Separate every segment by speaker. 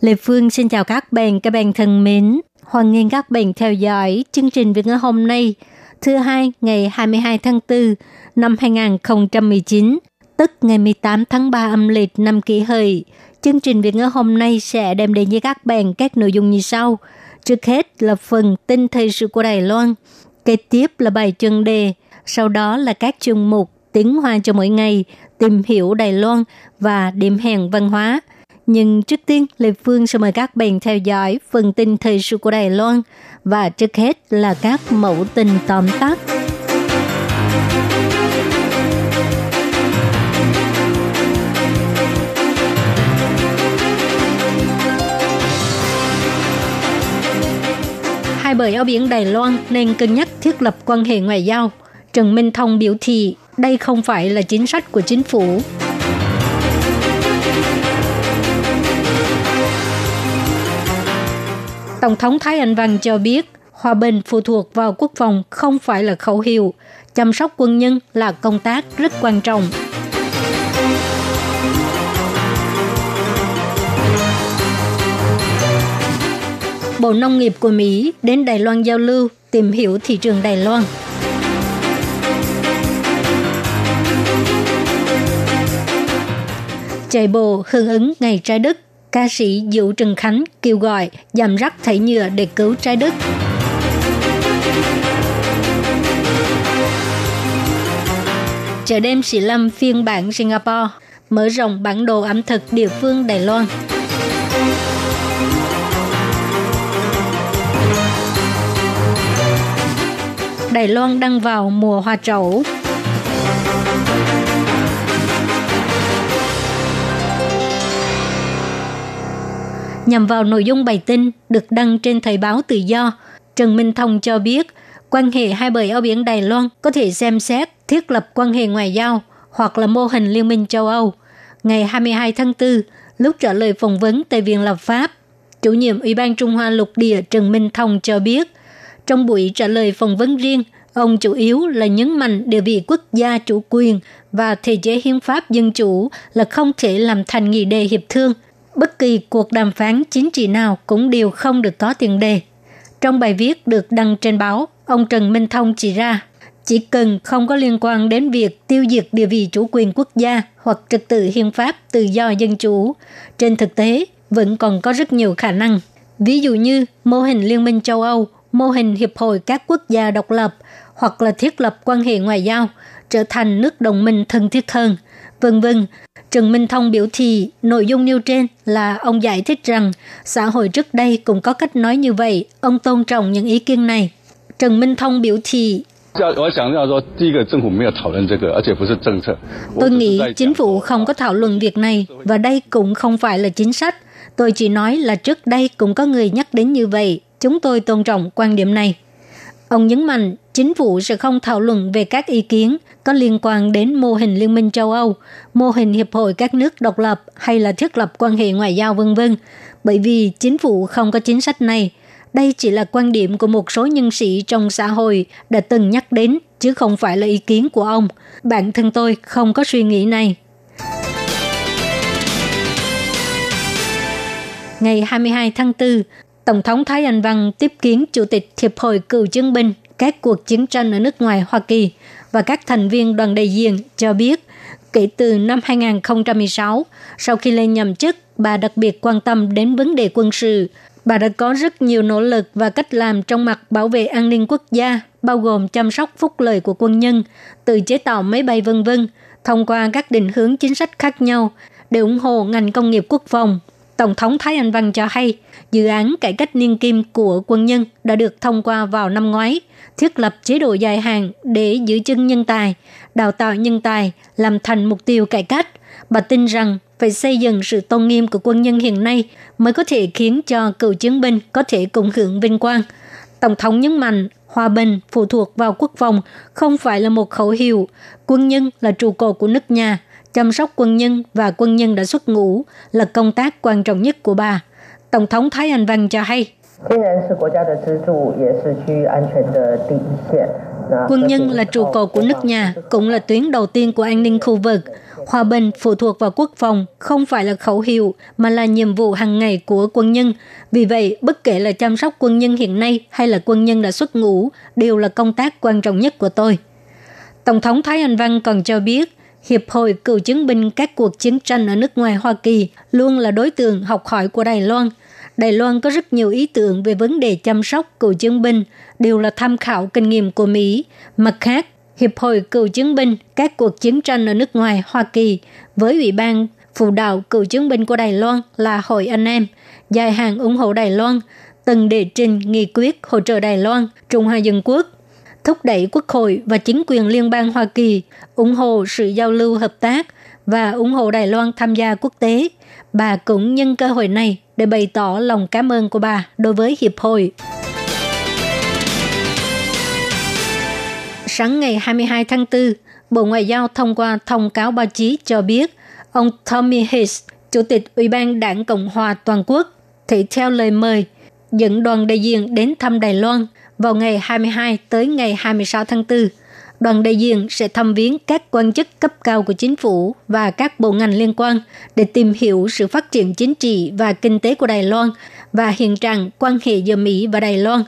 Speaker 1: Lê Phương xin chào các bạn, các bạn thân mến. Hoan nghênh các bạn theo dõi chương trình Việt ngữ hôm nay, thứ hai ngày 22 tháng 4 năm 2019, tức ngày 18 tháng 3 âm lịch năm kỷ hợi. Chương trình Việt ngữ hôm nay sẽ đem đến với các bạn các nội dung như sau. Trước hết là phần tin thời sự của Đài Loan, kế tiếp là bài chân đề, sau đó là các chương mục tiếng hoa cho mỗi ngày, tìm hiểu Đài Loan và điểm hẹn văn hóa. Nhưng trước tiên, Lê Phương sẽ mời các bạn theo dõi phần tin thời sự của Đài Loan và trước hết là các mẫu tin tóm tắt. Hai bờ eo biển Đài Loan nên cân nhắc thiết lập quan hệ ngoại giao. Trần Minh Thông biểu thị đây không phải là chính sách của chính phủ. Tổng thống Thái Anh Văn cho biết, hòa bình phụ thuộc vào quốc phòng không phải là khẩu hiệu, chăm sóc quân nhân là công tác rất quan trọng. Bộ Nông nghiệp của Mỹ đến Đài Loan giao lưu, tìm hiểu thị trường Đài Loan. Chạy bộ hưởng ứng Ngày Trái Đất ca sĩ Dụ Trần Khánh kêu gọi giảm rác thải nhựa để cứu trái đất. Chợ đêm Sĩ Lâm phiên bản Singapore, mở rộng bản đồ ẩm thực địa phương Đài Loan. Đài Loan đang vào mùa hoa trẩu. Nhằm vào nội dung bài tin được đăng trên Thời báo Tự do, Trần Minh Thông cho biết quan hệ hai bờ eo biển Đài Loan có thể xem xét thiết lập quan hệ ngoại giao hoặc là mô hình Liên minh châu Âu. Ngày 22 tháng 4, lúc trả lời phỏng vấn tại Viện Lập pháp, chủ nhiệm Ủy ban Trung Hoa Lục Địa Trần Minh Thông cho biết, trong buổi trả lời phỏng vấn riêng, ông chủ yếu là nhấn mạnh địa vị quốc gia chủ quyền và thể chế hiến pháp dân chủ là không thể làm thành nghị đề hiệp thương – bất kỳ cuộc đàm phán chính trị nào cũng đều không được có tiền đề. Trong bài viết được đăng trên báo, ông Trần Minh Thông chỉ ra, chỉ cần không có liên quan đến việc tiêu diệt địa vị chủ quyền quốc gia hoặc trật tự hiến pháp tự do dân chủ, trên thực tế vẫn còn có rất nhiều khả năng. Ví dụ như mô hình Liên minh châu Âu, mô hình Hiệp hội các quốc gia độc lập hoặc là thiết lập quan hệ ngoại giao, trở thành nước đồng minh thân thiết hơn, vân vân Trần Minh Thông biểu thị nội dung nêu trên là ông giải thích rằng xã hội trước đây cũng có cách nói như vậy, ông tôn trọng những ý kiến này. Trần Minh Thông biểu thị Tôi nghĩ chính phủ không có thảo luận việc này và đây cũng không phải là chính sách. Tôi chỉ nói là trước đây cũng có người nhắc đến như vậy. Chúng tôi tôn trọng quan điểm này. Ông nhấn mạnh chính phủ sẽ không thảo luận về các ý kiến có liên quan đến mô hình Liên minh châu Âu, mô hình Hiệp hội các nước độc lập hay là thiết lập quan hệ ngoại giao vân vân, bởi vì chính phủ không có chính sách này. Đây chỉ là quan điểm của một số nhân sĩ trong xã hội đã từng nhắc đến, chứ không phải là ý kiến của ông. Bản thân tôi không có suy nghĩ này. Ngày 22 tháng 4, Tổng thống Thái Anh Văn tiếp kiến Chủ tịch Hiệp hội Cựu chiến binh các cuộc chiến tranh ở nước ngoài Hoa Kỳ và các thành viên đoàn đại diện cho biết kể từ năm 2016, sau khi lên nhậm chức, bà đặc biệt quan tâm đến vấn đề quân sự. Bà đã có rất nhiều nỗ lực và cách làm trong mặt bảo vệ an ninh quốc gia, bao gồm chăm sóc phúc lợi của quân nhân, tự chế tạo máy bay vân vân, thông qua các định hướng chính sách khác nhau để ủng hộ ngành công nghiệp quốc phòng. Tổng thống Thái Anh Văn cho hay, dự án cải cách niên kim của quân nhân đã được thông qua vào năm ngoái, thiết lập chế độ dài hạn để giữ chân nhân tài, đào tạo nhân tài làm thành mục tiêu cải cách, Bà tin rằng phải xây dựng sự tôn nghiêm của quân nhân hiện nay mới có thể khiến cho cựu chiến binh có thể cùng hưởng vinh quang. Tổng thống nhấn mạnh hòa bình phụ thuộc vào quốc phòng không phải là một khẩu hiệu. Quân nhân là trụ cột của nước nhà. Chăm sóc quân nhân và quân nhân đã xuất ngũ là công tác quan trọng nhất của bà. Tổng thống Thái Anh Văn cho hay. Quân nhân là trụ cột của nước nhà, cũng là tuyến đầu tiên của an ninh khu vực. Hòa bình phụ thuộc vào quốc phòng, không phải là khẩu hiệu, mà là nhiệm vụ hàng ngày của quân nhân. Vì vậy, bất kể là chăm sóc quân nhân hiện nay hay là quân nhân đã xuất ngũ, đều là công tác quan trọng nhất của tôi. Tổng thống Thái Anh Văn còn cho biết, Hiệp hội cựu chiến binh các cuộc chiến tranh ở nước ngoài Hoa Kỳ luôn là đối tượng học hỏi của Đài Loan. Đài Loan có rất nhiều ý tưởng về vấn đề chăm sóc cựu chiến binh, đều là tham khảo kinh nghiệm của Mỹ. Mặt khác, Hiệp hội cựu chiến binh các cuộc chiến tranh ở nước ngoài Hoa Kỳ với Ủy ban phụ đạo cựu chiến binh của Đài Loan là Hội Anh Em, dài hàng ủng hộ Đài Loan, từng đề trình nghị quyết hỗ trợ Đài Loan, Trung Hoa Dân Quốc, thúc đẩy Quốc hội và chính quyền liên bang Hoa Kỳ ủng hộ sự giao lưu hợp tác và ủng hộ Đài Loan tham gia quốc tế. Bà cũng nhân cơ hội này để bày tỏ lòng cảm ơn của bà đối với Hiệp hội. Sáng ngày 22 tháng 4, Bộ Ngoại giao thông qua thông cáo báo chí cho biết ông Tommy Hicks, Chủ tịch Ủy ban Đảng Cộng hòa Toàn quốc, thể theo lời mời dẫn đoàn đại diện đến thăm Đài Loan vào ngày 22 tới ngày 26 tháng 4. Đoàn đại diện sẽ thăm viếng các quan chức cấp cao của chính phủ và các bộ ngành liên quan để tìm hiểu sự phát triển chính trị và kinh tế của Đài Loan và hiện trạng quan hệ giữa Mỹ và Đài Loan.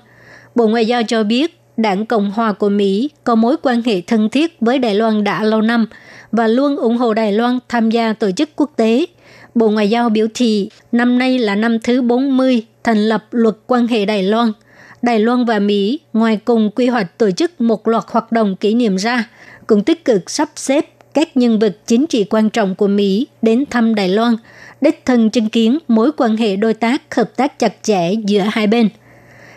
Speaker 1: Bộ Ngoại giao cho biết, Đảng Cộng hòa của Mỹ có mối quan hệ thân thiết với Đài Loan đã lâu năm và luôn ủng hộ Đài Loan tham gia tổ chức quốc tế. Bộ Ngoại giao biểu thị, năm nay là năm thứ 40 thành lập luật quan hệ Đài Loan. Đài Loan và Mỹ ngoài cùng quy hoạch tổ chức một loạt hoạt động kỷ niệm ra, cũng tích cực sắp xếp các nhân vật chính trị quan trọng của Mỹ đến thăm Đài Loan, đích thân chứng kiến mối quan hệ đối tác hợp tác chặt chẽ giữa hai bên.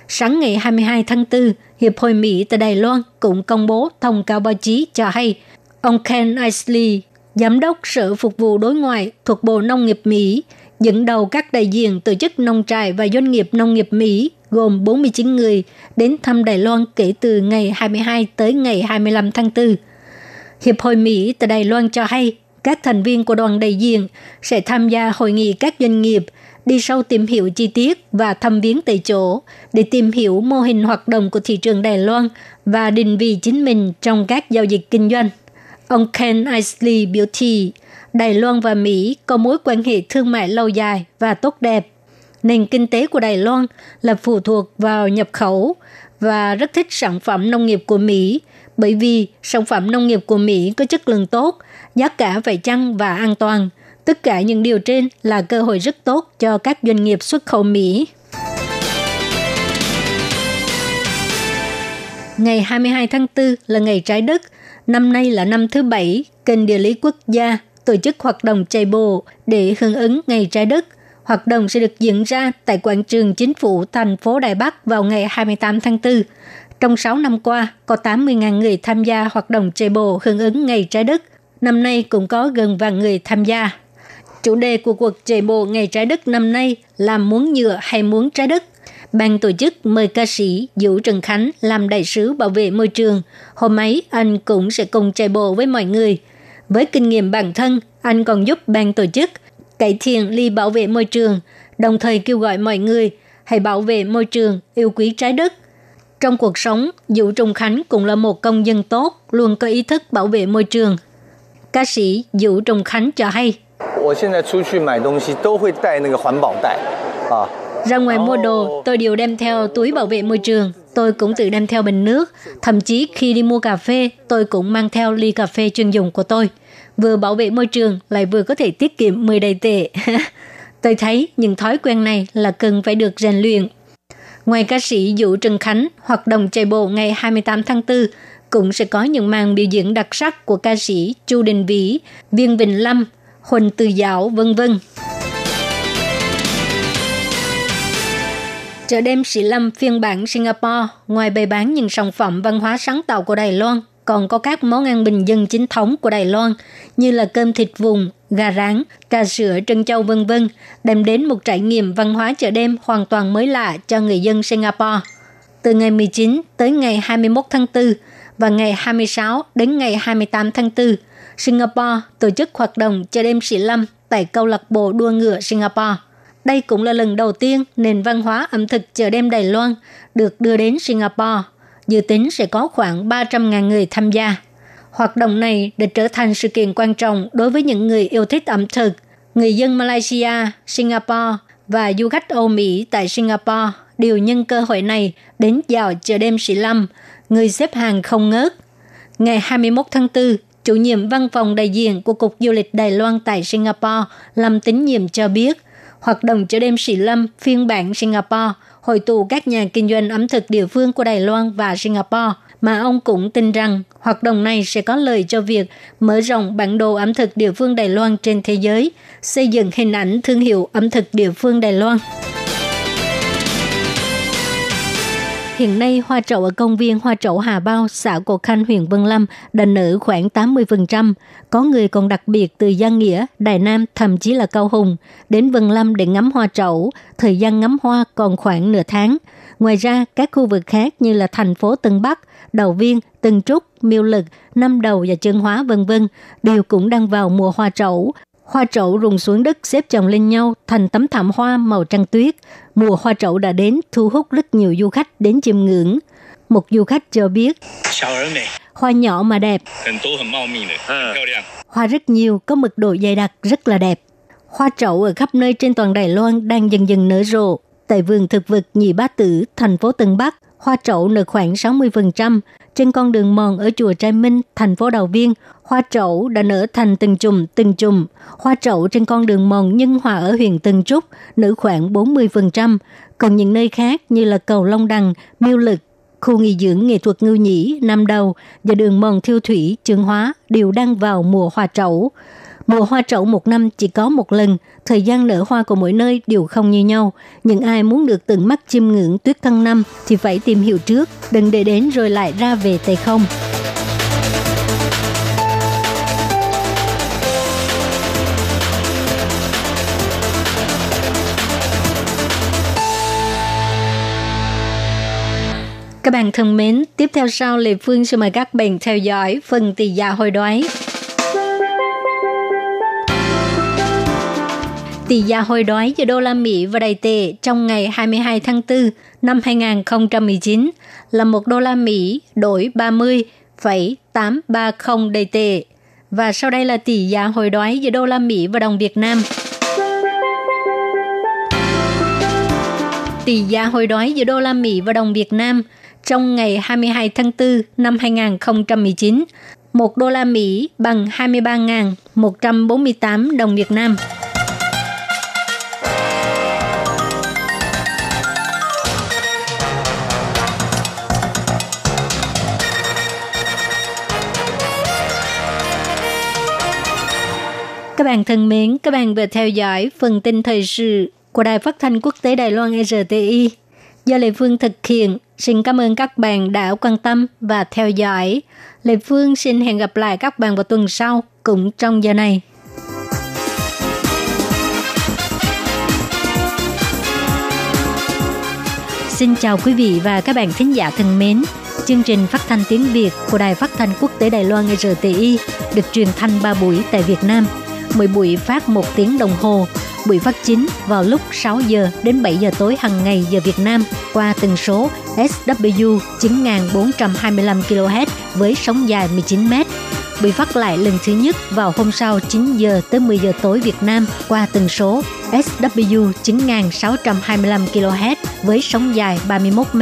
Speaker 1: Sáng ngày 22 tháng 4, Hiệp hội Mỹ tại Đài Loan cũng công bố thông cáo báo chí cho hay ông Ken Isley, Giám đốc Sở Phục vụ Đối ngoại thuộc Bộ Nông nghiệp Mỹ, dẫn đầu các đại diện tổ chức nông trại và doanh nghiệp nông nghiệp Mỹ gồm 49 người đến thăm Đài Loan kể từ ngày 22 tới ngày 25 tháng 4. Hiệp hội Mỹ tại Đài Loan cho hay các thành viên của đoàn đại diện sẽ tham gia hội nghị các doanh nghiệp – đi sâu tìm hiểu chi tiết và thăm viếng tại chỗ để tìm hiểu mô hình hoạt động của thị trường Đài Loan và định vị chính mình trong các giao dịch kinh doanh. Ông Ken Isley biểu thị Đài Loan và Mỹ có mối quan hệ thương mại lâu dài và tốt đẹp. Nền kinh tế của Đài Loan là phụ thuộc vào nhập khẩu và rất thích sản phẩm nông nghiệp của Mỹ bởi vì sản phẩm nông nghiệp của Mỹ có chất lượng tốt, giá cả phải chăng và an toàn – Tất cả những điều trên là cơ hội rất tốt cho các doanh nghiệp xuất khẩu Mỹ. Ngày 22 tháng 4 là ngày trái đất. Năm nay là năm thứ bảy, kênh địa lý quốc gia tổ chức hoạt động chạy bộ để hưởng ứng ngày trái đất. Hoạt động sẽ được diễn ra tại quảng trường chính phủ thành phố Đài Bắc vào ngày 28 tháng 4. Trong 6 năm qua, có 80.000 người tham gia hoạt động chạy bộ hưởng ứng ngày trái đất. Năm nay cũng có gần vạn người tham gia. Chủ đề của cuộc chạy bộ Ngày Trái Đất năm nay là muốn nhựa hay muốn trái đất. Ban tổ chức mời ca sĩ Vũ Trần Khánh làm đại sứ bảo vệ môi trường. Hôm ấy, anh cũng sẽ cùng chạy bộ với mọi người. Với kinh nghiệm bản thân, anh còn giúp ban tổ chức cải thiện ly bảo vệ môi trường, đồng thời kêu gọi mọi người hãy bảo vệ môi trường, yêu quý trái đất. Trong cuộc sống, Vũ Trung Khánh cũng là một công dân tốt, luôn có ý thức bảo vệ môi trường. Ca sĩ Vũ Trung Khánh cho hay, ra ngoài mua đồ, tôi đều đem theo túi bảo vệ môi trường. Tôi cũng tự đem theo bình nước. Thậm chí khi đi mua cà phê, tôi cũng mang theo ly cà phê chuyên dùng của tôi. Vừa bảo vệ môi trường, lại vừa có thể tiết kiệm 10 đầy tệ. tôi thấy những thói quen này là cần phải được rèn luyện. Ngoài ca sĩ Vũ Trần Khánh, hoạt động chạy bộ ngày 28 tháng 4 cũng sẽ có những màn biểu diễn đặc sắc của ca sĩ Chu Đình Vĩ, Viên Vĩnh Lâm, Huỳnh Từ Dạo, vân vân. Chợ đêm Sĩ Lâm phiên bản Singapore, ngoài bày bán những sản phẩm văn hóa sáng tạo của Đài Loan, còn có các món ăn bình dân chính thống của Đài Loan như là cơm thịt vùng, gà rán, cà sữa trân châu vân vân, đem đến một trải nghiệm văn hóa chợ đêm hoàn toàn mới lạ cho người dân Singapore. Từ ngày 19 tới ngày 21 tháng 4 và ngày 26 đến ngày 28 tháng 4, Singapore tổ chức hoạt động chợ đêm sĩ lâm tại câu lạc bộ đua ngựa Singapore. Đây cũng là lần đầu tiên nền văn hóa ẩm thực chợ đêm Đài Loan được đưa đến Singapore. Dự tính sẽ có khoảng 300.000 người tham gia. Hoạt động này đã trở thành sự kiện quan trọng đối với những người yêu thích ẩm thực, người dân Malaysia, Singapore và du khách Âu Mỹ tại Singapore đều nhân cơ hội này đến dạo chợ đêm Sĩ Lâm, người xếp hàng không ngớt. Ngày 21 tháng 4, chủ nhiệm văn phòng đại diện của Cục Du lịch Đài Loan tại Singapore, Lâm Tính Nhiệm cho biết, hoạt động chợ đêm Sĩ Lâm phiên bản Singapore hội tụ các nhà kinh doanh ẩm thực địa phương của Đài Loan và Singapore mà ông cũng tin rằng hoạt động này sẽ có lợi cho việc mở rộng bản đồ ẩm thực địa phương Đài Loan trên thế giới, xây dựng hình ảnh thương hiệu ẩm thực địa phương Đài Loan. Hiện nay, hoa trậu ở công viên Hoa trậu Hà Bao, xã Cổ Khanh, huyện Vân Lâm đã nở khoảng 80%. Có người còn đặc biệt từ Giang Nghĩa, Đài Nam, thậm chí là Cao Hùng, đến Vân Lâm để ngắm hoa trậu. Thời gian ngắm hoa còn khoảng nửa tháng. Ngoài ra, các khu vực khác như là thành phố Tân Bắc, Đầu Viên, Tân Trúc, Miêu Lực, Năm Đầu và Trương Hóa vân vân đều cũng đang vào mùa hoa trậu. Hoa trậu rụng xuống đất xếp chồng lên nhau thành tấm thảm hoa màu trắng tuyết. Mùa hoa trậu đã đến thu hút rất nhiều du khách đến chiêm ngưỡng. Một du khách cho biết, hoa nhỏ mà đẹp. Hoa rất nhiều, có mực độ dày đặc rất là đẹp. Hoa trậu ở khắp nơi trên toàn Đài Loan đang dần dần nở rộ. Tại vườn thực vật Nhị Bá Tử, thành phố Tân Bắc, hoa trậu nở khoảng 60%. Trên con đường mòn ở chùa Trai Minh, thành phố Đào Viên, hoa trậu đã nở thành từng chùm, từng chùm. Hoa trậu trên con đường mòn Nhân Hòa ở huyện Tân Trúc nở khoảng 40%. Còn những nơi khác như là cầu Long Đằng, Miêu Lực, khu nghỉ dưỡng nghệ thuật Ngưu Nhĩ, Nam Đầu và đường mòn Thiêu Thủy, Trường Hóa đều đang vào mùa hoa trậu. Mùa hoa trậu một năm chỉ có một lần, thời gian nở hoa của mỗi nơi đều không như nhau. Những ai muốn được tận mắt chiêm ngưỡng tuyết thăng năm thì phải tìm hiểu trước, đừng để đến rồi lại ra về tay không. Các bạn thân mến, tiếp theo sau Lê Phương sẽ mời các bạn theo dõi phần tỷ giá hồi đoái. Tỷ giá hồi đoái giữa đô la Mỹ và Đài tệ trong ngày 22 tháng 4 năm 2019 là 1 đô la Mỹ đổi 30,830 Đài tệ. Và sau đây là tỷ giá hồi đoái giữa đô la Mỹ và đồng Việt Nam. Tỷ giá hồi đoái giữa đô la Mỹ và đồng Việt Nam trong ngày 22 tháng 4 năm 2019, 1 đô la Mỹ bằng 23.148 đồng Việt Nam. Các bạn thân mến, các bạn vừa theo dõi phần tin thời sự của Đài Phát thanh Quốc tế Đài Loan RTI do Lê Phương thực hiện. Xin cảm ơn các bạn đã quan tâm và theo dõi. Lê Phương xin hẹn gặp lại các bạn vào tuần sau, cũng trong giờ này. Xin chào quý vị và các bạn thính giả thân mến. Chương trình phát thanh tiếng Việt của Đài Phát thanh Quốc tế Đài Loan RTI được truyền thanh 3 buổi tại Việt Nam – mỗi buổi phát 1 tiếng đồng hồ. Buổi phát chính vào lúc 6 giờ đến 7 giờ tối hàng ngày giờ Việt Nam qua tần số SW 9425 kHz với sóng dài 19 m. Buổi phát lại lần thứ nhất vào hôm sau 9 giờ tới 10 giờ tối Việt Nam qua tần số SW 9625 kHz với sóng dài 31 m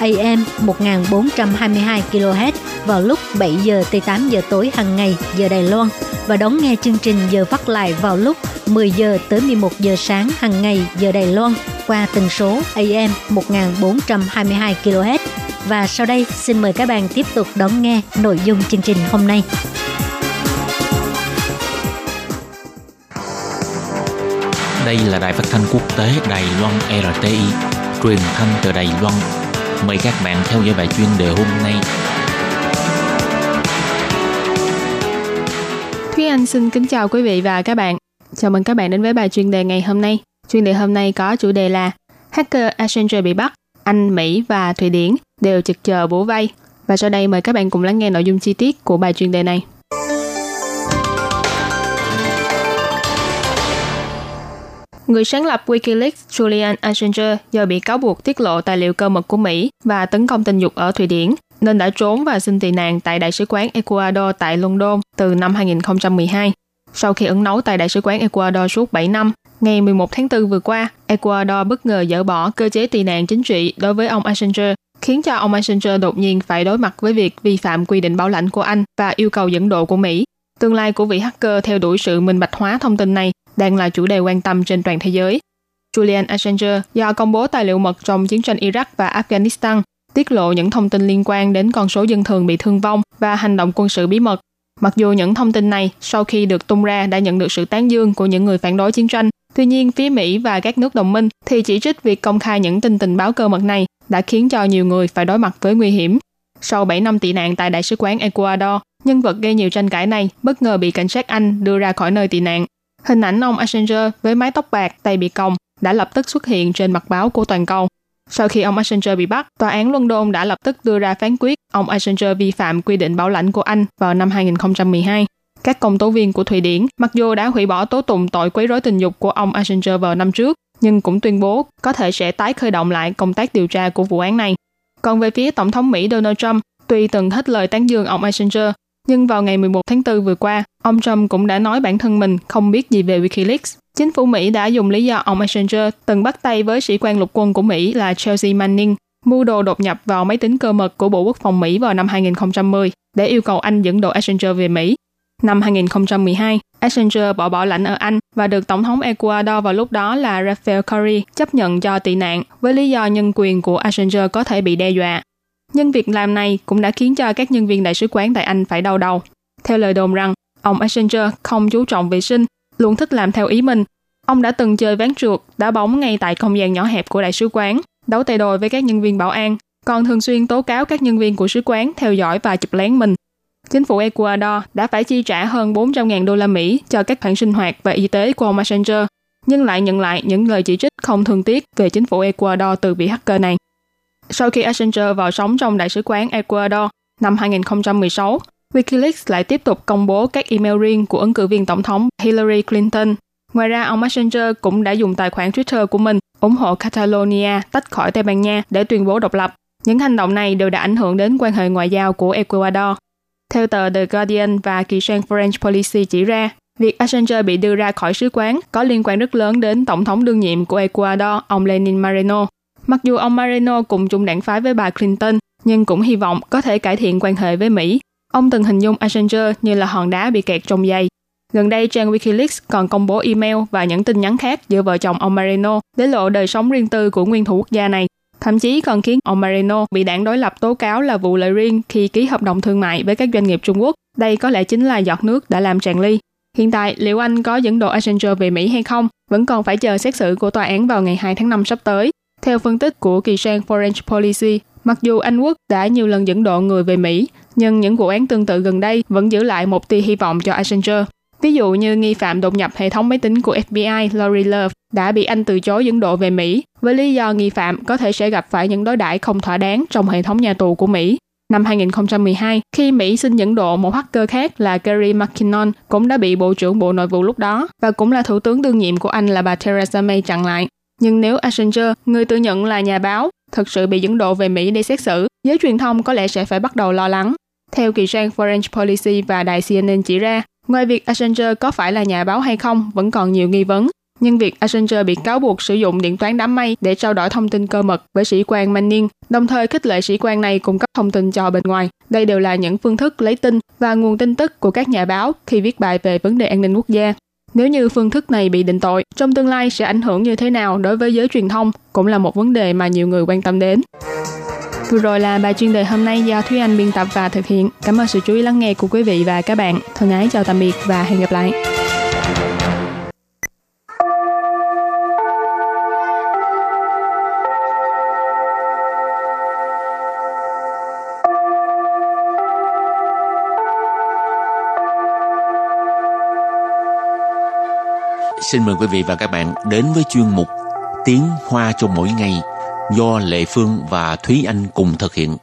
Speaker 1: AM 1422 kHz vào lúc 7 giờ tới 8 giờ tối hàng ngày giờ Đài Loan và đón nghe chương trình giờ phát lại vào lúc 10 giờ tới 11 giờ sáng hàng ngày giờ Đài Loan qua tần số AM 1422 kHz. Và sau đây xin mời các bạn tiếp tục đón nghe nội dung chương trình hôm nay.
Speaker 2: Đây là đài phát thanh quốc tế Đài Loan RTI, truyền thanh từ Đài Loan Mời các bạn theo dõi bài chuyên đề hôm nay.
Speaker 3: Thúy Anh xin kính chào quý vị và các bạn. Chào mừng các bạn đến với bài chuyên đề ngày hôm nay. Chuyên đề hôm nay có chủ đề là Hacker Accenture bị bắt, Anh, Mỹ và Thụy Điển đều trực chờ bố vay. Và sau đây mời các bạn cùng lắng nghe nội dung chi tiết của bài chuyên đề này. Người sáng lập Wikileaks Julian Assange do bị cáo buộc tiết lộ tài liệu cơ mật của Mỹ và tấn công tình dục ở Thụy Điển, nên đã trốn và xin tị nạn tại Đại sứ quán Ecuador tại London từ năm 2012. Sau khi ẩn nấu tại Đại sứ quán Ecuador suốt 7 năm, ngày 11 tháng 4 vừa qua, Ecuador bất ngờ dỡ bỏ cơ chế tị nạn chính trị đối với ông Assange, khiến cho ông Assange đột nhiên phải đối mặt với việc vi phạm quy định bảo lãnh của Anh và yêu cầu dẫn độ của Mỹ. Tương lai của vị hacker theo đuổi sự minh bạch hóa thông tin này đang là chủ đề quan tâm trên toàn thế giới. Julian Assange do công bố tài liệu mật trong chiến tranh Iraq và Afghanistan, tiết lộ những thông tin liên quan đến con số dân thường bị thương vong và hành động quân sự bí mật. Mặc dù những thông tin này sau khi được tung ra đã nhận được sự tán dương của những người phản đối chiến tranh, tuy nhiên phía Mỹ và các nước đồng minh thì chỉ trích việc công khai những tin tình báo cơ mật này đã khiến cho nhiều người phải đối mặt với nguy hiểm. Sau 7 năm tị nạn tại Đại sứ quán Ecuador, nhân vật gây nhiều tranh cãi này bất ngờ bị cảnh sát Anh đưa ra khỏi nơi tị nạn Hình ảnh ông Assange với mái tóc bạc, tay bị còng đã lập tức xuất hiện trên mặt báo của toàn cầu. Sau khi ông Assange bị bắt, tòa án London đã lập tức đưa ra phán quyết ông Assange vi phạm quy định bảo lãnh của Anh vào năm 2012. Các công tố viên của Thụy Điển mặc dù đã hủy bỏ tố tụng tội quấy rối tình dục của ông Assange vào năm trước, nhưng cũng tuyên bố có thể sẽ tái khởi động lại công tác điều tra của vụ án này. Còn về phía Tổng thống Mỹ Donald Trump, tuy từng hết lời tán dương ông Assange, nhưng vào ngày 11 tháng 4 vừa qua, ông Trump cũng đã nói bản thân mình không biết gì về Wikileaks. Chính phủ Mỹ đã dùng lý do ông Assange từng bắt tay với sĩ quan lục quân của Mỹ là Chelsea Manning mưu đồ đột nhập vào máy tính cơ mật của Bộ Quốc phòng Mỹ vào năm 2010 để yêu cầu Anh dẫn độ Assange về Mỹ. Năm 2012, Assange bỏ bỏ lãnh ở Anh và được Tổng thống Ecuador vào lúc đó là Rafael Correa chấp nhận cho tị nạn với lý do nhân quyền của Assange có thể bị đe dọa. Nhưng việc làm này cũng đã khiến cho các nhân viên đại sứ quán tại Anh phải đau đầu. Theo lời đồn rằng, ông Assanger không chú trọng vệ sinh, luôn thích làm theo ý mình. Ông đã từng chơi ván trượt, đá bóng ngay tại không gian nhỏ hẹp của đại sứ quán, đấu tay đôi với các nhân viên bảo an, còn thường xuyên tố cáo các nhân viên của sứ quán theo dõi và chụp lén mình. Chính phủ Ecuador đã phải chi trả hơn 400.000 đô la Mỹ cho các khoản sinh hoạt và y tế của ông Assanger, nhưng lại nhận lại những lời chỉ trích không thương tiếc về chính phủ Ecuador từ vị hacker này. Sau khi Assange vào sống trong đại sứ quán Ecuador năm 2016, Wikileaks lại tiếp tục công bố các email riêng của ứng cử viên tổng thống Hillary Clinton. Ngoài ra, ông Assange cũng đã dùng tài khoản Twitter của mình ủng hộ Catalonia tách khỏi Tây Ban Nha để tuyên bố độc lập. Những hành động này đều đã ảnh hưởng đến quan hệ ngoại giao của Ecuador. Theo tờ The Guardian và kỳ sang French Policy chỉ ra, việc Assange bị đưa ra khỏi sứ quán có liên quan rất lớn đến tổng thống đương nhiệm của Ecuador, ông Lenin Moreno, Mặc dù ông Marino cùng chung đảng phái với bà Clinton, nhưng cũng hy vọng có thể cải thiện quan hệ với Mỹ. Ông từng hình dung Assange như là hòn đá bị kẹt trong dây. Gần đây, trang Wikileaks còn công bố email và những tin nhắn khác giữa vợ chồng ông Marino để lộ đời sống riêng tư của nguyên thủ quốc gia này. Thậm chí còn khiến ông Marino bị đảng đối lập tố cáo là vụ lợi riêng khi ký hợp đồng thương mại với các doanh nghiệp Trung Quốc. Đây có lẽ chính là giọt nước đã làm tràn ly. Hiện tại, liệu anh có dẫn độ Assange về Mỹ hay không vẫn còn phải chờ xét xử của tòa án vào ngày 2 tháng 5 sắp tới. Theo phân tích của kỳ sang Foreign Policy, mặc dù Anh Quốc đã nhiều lần dẫn độ người về Mỹ, nhưng những vụ án tương tự gần đây vẫn giữ lại một tia hy vọng cho Assanger. Ví dụ như nghi phạm đột nhập hệ thống máy tính của FBI Lori Love đã bị Anh từ chối dẫn độ về Mỹ với lý do nghi phạm có thể sẽ gặp phải những đối đãi không thỏa đáng trong hệ thống nhà tù của Mỹ. Năm 2012, khi Mỹ xin dẫn độ một hacker khác là Gary McKinnon cũng đã bị Bộ trưởng Bộ Nội vụ lúc đó và cũng là Thủ tướng đương nhiệm của Anh là bà Theresa May chặn lại. Nhưng nếu Assanger, người tự nhận là nhà báo, thực sự bị dẫn độ về Mỹ để xét xử, giới truyền thông có lẽ sẽ phải bắt đầu lo lắng. Theo kỳ trang Foreign Policy và đài CNN chỉ ra, ngoài việc Assanger có phải là nhà báo hay không vẫn còn nhiều nghi vấn. Nhưng việc Assanger bị cáo buộc sử dụng điện toán đám mây để trao đổi thông tin cơ mật với sĩ quan Manning, đồng thời khích lệ sĩ quan này cung cấp thông tin cho bên ngoài. Đây đều là những phương thức lấy tin và nguồn tin tức của các nhà báo khi viết bài về vấn đề an ninh quốc gia. Nếu như phương thức này bị định tội, trong tương lai sẽ ảnh hưởng như thế nào đối với giới truyền thông cũng là một vấn đề mà nhiều người quan tâm đến. Vừa rồi là bài chuyên đề hôm nay do Thúy Anh biên tập và thực hiện. Cảm ơn sự chú ý lắng nghe của quý vị và các bạn. Thân ái chào tạm biệt và hẹn gặp lại.
Speaker 2: Xin mời quý vị và các bạn đến với chuyên mục Tiếng Hoa cho mỗi ngày do Lệ Phương và Thúy Anh cùng thực hiện.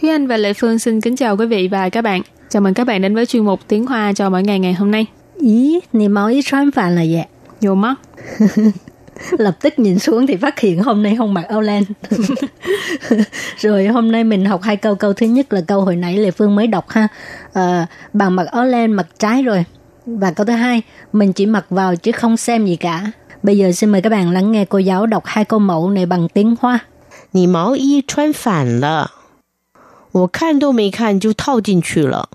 Speaker 3: Thúy Anh và Lệ Phương xin kính chào quý vị và các bạn. Chào mừng các bạn đến với chuyên mục Tiếng Hoa cho mỗi ngày ngày hôm nay.
Speaker 1: Ý, nì máu ý xoan phản là vậy.
Speaker 3: Vô mắt.
Speaker 1: Lập tức nhìn xuống thì phát hiện hôm nay không mặc áo len. Rồi hôm nay mình học hai câu. Câu thứ nhất là câu hồi nãy Lệ Phương mới đọc ha. À, bạn mặc áo len mặc trái rồi. Và câu thứ hai, mình chỉ mặc vào chứ không xem gì cả. Bây giờ xin mời các bạn lắng nghe cô giáo đọc hai câu mẫu này bằng tiếng Hoa.
Speaker 4: 你毛衣穿反了，我看都没看就套进去了。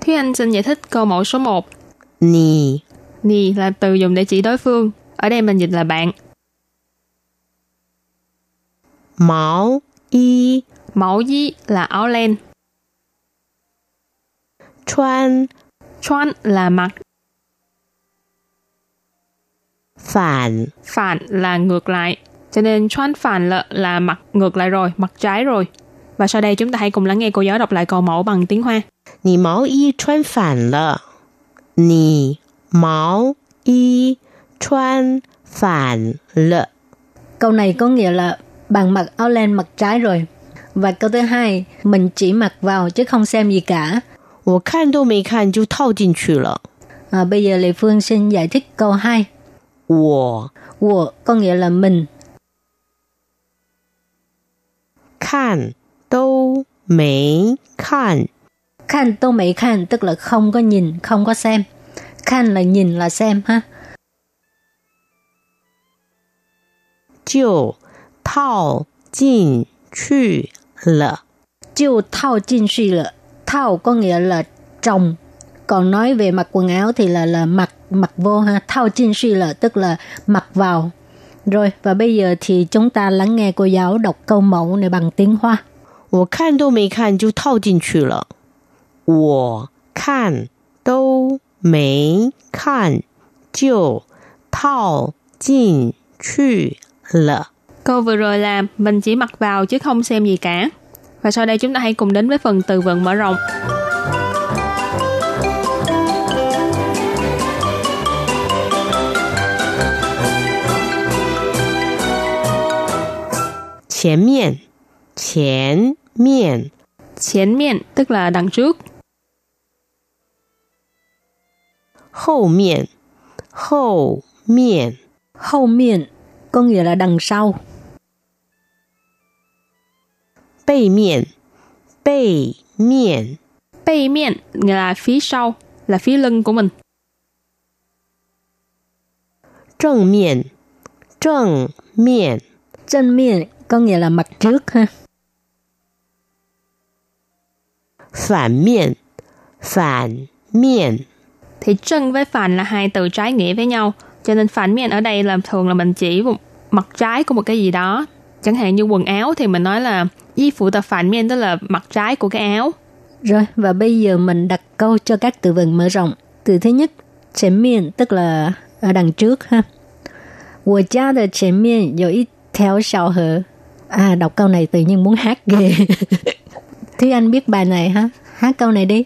Speaker 3: Thúy Anh xin giải thích câu mẫu số 1.
Speaker 4: 你
Speaker 3: Nì là từ dùng để chỉ đối phương. Ở đây mình dịch là bạn.
Speaker 4: Máu y
Speaker 3: Máu y là áo len.
Speaker 4: Chuan
Speaker 3: Chuan là mặc.
Speaker 4: Phản
Speaker 3: Phản là ngược lại. Cho nên chuan phản là, là mặc ngược lại rồi, mặc trái rồi. Và sau đây chúng ta hãy cùng lắng nghe cô giáo đọc lại câu mẫu bằng tiếng Hoa.
Speaker 4: Nì máu y chuan phản lợ. Nì máu y 穿反了。
Speaker 1: Câu này có nghĩa là bạn mặc áo len mặc trái rồi. Và câu thứ hai, mình chỉ mặc vào chứ không xem gì cả.
Speaker 4: 我看都没看就套进去了。
Speaker 1: À, bây giờ Lê Phương xin giải thích câu 2.
Speaker 4: 我
Speaker 1: Wo có nghĩa là mình.
Speaker 4: 看都没看
Speaker 1: Khan tô mấy khan tức là không có nhìn, không có xem. Khan là nhìn là xem ha.
Speaker 4: 就套进去了。
Speaker 1: Chiêu thao chinh suy là thao có nghĩa là trồng. Còn nói về mặc quần áo thì là là mặc mặc vô ha. Thao chinh suy là tức là mặc vào. Rồi và bây giờ thì chúng ta lắng nghe cô giáo đọc câu mẫu này bằng tiếng Hoa.
Speaker 4: 我看都没看就套进去了。我看都没看就套进去了。
Speaker 3: câu vừa rồi là mình chỉ mặc vào chứ không xem gì cả. Và sau đây chúng ta hãy cùng đến với phần từ vựng mở rộng.
Speaker 4: Chén miệng Chén miệng
Speaker 3: Chén miệng tức là đằng trước.
Speaker 4: Hậu miệng Hậu miệng
Speaker 1: Hậu miệng có nghĩa là đằng sau.
Speaker 4: Bề miệng Bề miệng
Speaker 3: Bề miệng nghĩa là phía sau, là phía lưng của mình.
Speaker 4: Trần miệng Trần miệng
Speaker 1: Trần miệng có nghĩa là mặt trước ha.
Speaker 4: Phản miệng Phản miệng
Speaker 3: Thì trần với phản là hai từ trái nghĩa với nhau Cho nên phản miệng ở đây là thường là mình chỉ một mặt trái của một cái gì đó. Chẳng hạn như quần áo thì mình nói là y phụ tập phản miệng tức là mặt trái của cái áo.
Speaker 1: Rồi và bây giờ mình đặt câu cho các từ vựng mở rộng. Từ thứ nhất,前面 tức là ở đằng trước ha. 我家的前面有一条小河. À đọc câu này tự nhiên muốn hát ghê. Thúy Anh biết bài này ha? Hát câu này đi.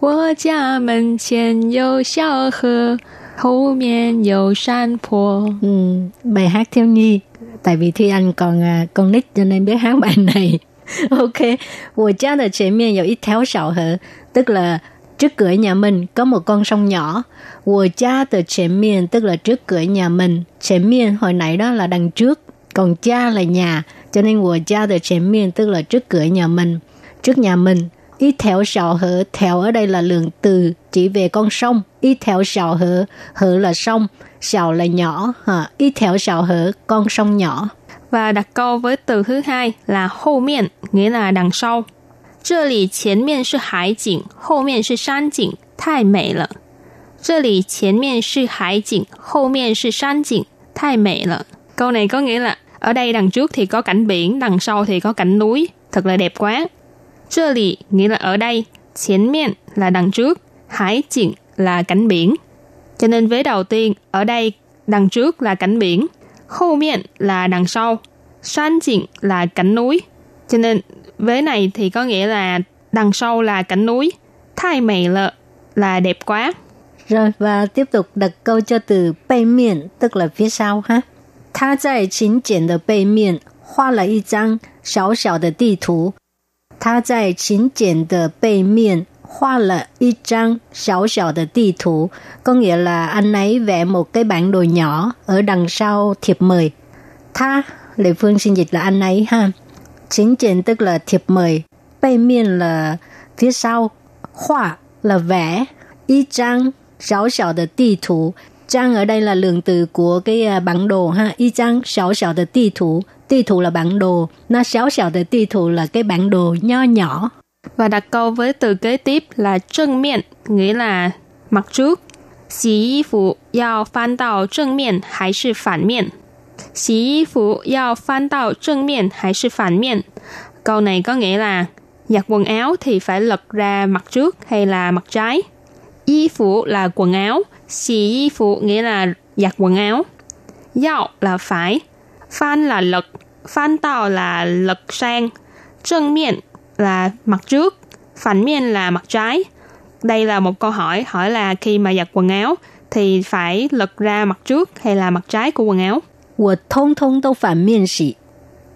Speaker 3: 我家门前有小河， 后面有山坡。
Speaker 1: Ừ, bài hát thiếu nhi. Tại vì Thúy Anh còn à, con nít cho nên biết hát bài này. ok. 我家的前面有一条小河, tức là trước cửa nhà mình có một con sông nhỏ. 我家的前面 tức là trước cửa nhà mình. 前面 hồi nãy đó là đằng trước, còn cha là nhà, cho nên 我家的前面 tức là trước cửa nhà mình, trước nhà mình. Ý theo sào hở, theo ở đây là lượng từ chỉ về con sông. Ý theo sào hở, hở là sông, sào là nhỏ. Ha. Ý theo sào hở, con sông nhỏ.
Speaker 3: Và đặt câu với từ thứ hai là hậu miệng, nghĩa là đằng sau. 这里前面是海景，后面是山景，太美了。这里前面是海景，后面是山景，太美了。Câu này có nghĩa là ở đây đằng trước thì có cảnh biển, đằng sau thì có cảnh núi, thật là đẹp quá. 这里 nghĩa là ở đây, 前面 là đằng trước, hải景 là cảnh biển. Cho nên vế đầu tiên, ở đây đằng trước là cảnh biển, hậu miệng là đằng sau, san景 là cảnh núi. Cho nên vế này thì có nghĩa là đằng sau là cảnh núi. Thái mày lợ là đẹp quá.
Speaker 1: Rồi và tiếp tục đặt câu cho từ 背面 tức là phía sau ha. 他在请柬的背面画了一张小小的地图。 他在请柬的背面画了一张小小的地图, có nghĩa là anh ấy vẽ một cái bản đồ nhỏ ở đằng sau thiệp mời. Tha, Lê Phương xin dịch là anh ấy ha. Chính triển tức là thiệp mời,背面 là phía sau, hoa là vẽ, y trang, xảo xảo de địa thủ. Trang ở đây là lượng từ của cái à, bản đồ ha, y trang xảo xảo de địa thủ. Địa thủ là bản đồ, nó xéo xẻo tới địa thủ là cái bản đồ nho nhỏ.
Speaker 3: Và đặt câu với từ kế tiếp là trân miệng, nghĩa là mặt trước. Xí y phụ yào phan đào trân miệng hay sư phản miệng? Xí y phụ yào phan đào trân miệng hay sư phản miệng? Câu này có nghĩa là giặt quần áo thì phải lật ra mặt trước hay là mặt trái. Y phụ là quần áo, xì y phụ nghĩa là giặt quần áo. Yào là phải, phan là lật, phan tao là lật sang, chân miệng là mặt trước, phản miên là mặt trái. Đây là một câu hỏi, hỏi là khi mà giặt quần áo thì phải lật ra mặt trước hay là mặt trái của quần áo.
Speaker 1: 我通通都反面洗，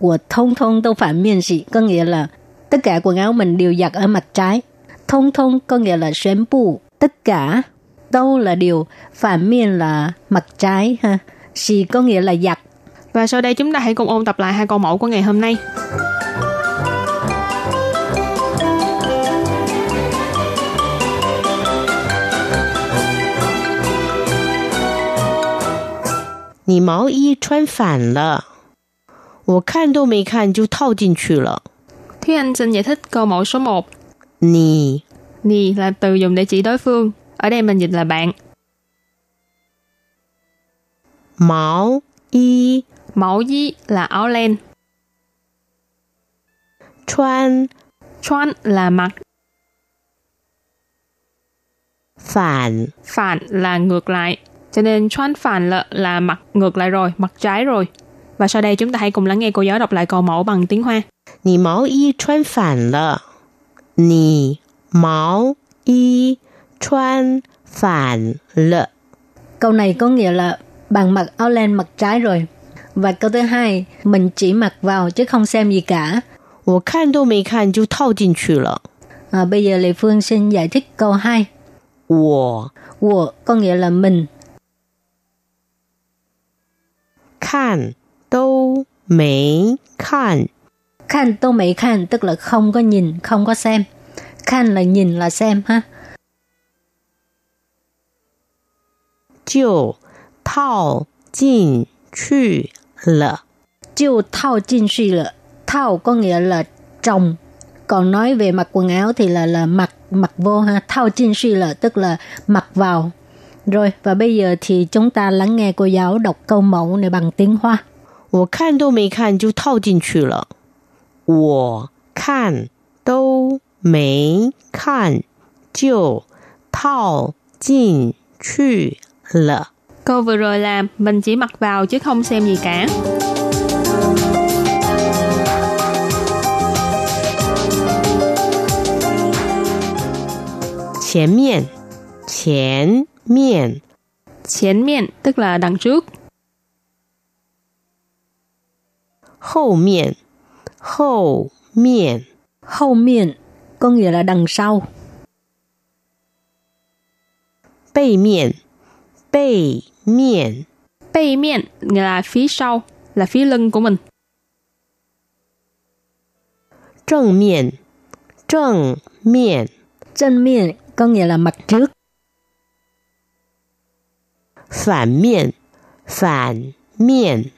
Speaker 1: 我通通都反面洗，có nghĩa là tất cả quần áo mình đều giặt ở mặt trái. Thông thông có nghĩa là宣布tất cả, đâu là điều, phản miên là mặt trái ha. Xì có nghĩa là giặt.
Speaker 3: Và sau đây chúng ta hãy cùng ôn tập lại hai câu mẫu của ngày hôm nay.
Speaker 4: 你毛衣穿反了，我看都没看就套进去了。
Speaker 3: Thúy Anh xin giải thích câu mẫu số 1.
Speaker 4: 你
Speaker 3: Nì là từ dùng để chỉ đối phương. Ở đây mình dịch là bạn.
Speaker 4: 毛衣
Speaker 3: là áo len.
Speaker 4: Chuan
Speaker 3: Chuan là mặc.
Speaker 4: Phản
Speaker 3: Phản là ngược lại. Cho nên chuan phản là, là mặc ngược lại rồi, mặc trái rồi. Và sau đây chúng ta hãy cùng lắng nghe cô giáo đọc lại câu mẫu bằng tiếng Hoa.
Speaker 4: Nì máu y chuan phản lợ. Nì máu y chuan phản lợ.
Speaker 1: Câu này có nghĩa là bạn mặc áo len mặc trái rồi, Và câu thứ hai, mình chỉ mặc vào chứ không xem gì cả.
Speaker 4: 我看都没看就套进去了。
Speaker 1: À, bây giờ Lê Phương xin giải thích câu 2.
Speaker 4: 我
Speaker 1: Wo có nghĩa là mình.
Speaker 4: 看都没看
Speaker 1: Khan tô mấy khan tức là không có nhìn, không có xem. Khan là nhìn là xem ha.
Speaker 4: 就套进去 了。
Speaker 1: Chiêu thao chinh suy là thao có nghĩa là trồng. Còn nói về mặc quần áo thì là là mặc mặc vô ha. Thao chinh suy là tức là mặc vào. Rồi và bây giờ thì chúng ta lắng nghe cô giáo đọc câu mẫu này bằng tiếng Hoa.
Speaker 4: 我看都没看就套进去了。我看都没看就套进去了。
Speaker 3: Cô vừa rồi làm mình chỉ mặc vào chứ không xem gì cả.
Speaker 4: Chén miệng Chén miệng
Speaker 3: Chén miệng tức là đằng trước.
Speaker 4: Hậu miệng Hậu miệng
Speaker 1: Hậu miệng có nghĩa là đằng sau.
Speaker 4: Bề miệng Bề 面，背面，
Speaker 3: Bay miệng nghĩa là phía sau, là phía lưng của mình.
Speaker 4: 正面，正面，
Speaker 1: Chân miệng có nghĩa là mặt trước.
Speaker 4: 反面，反面，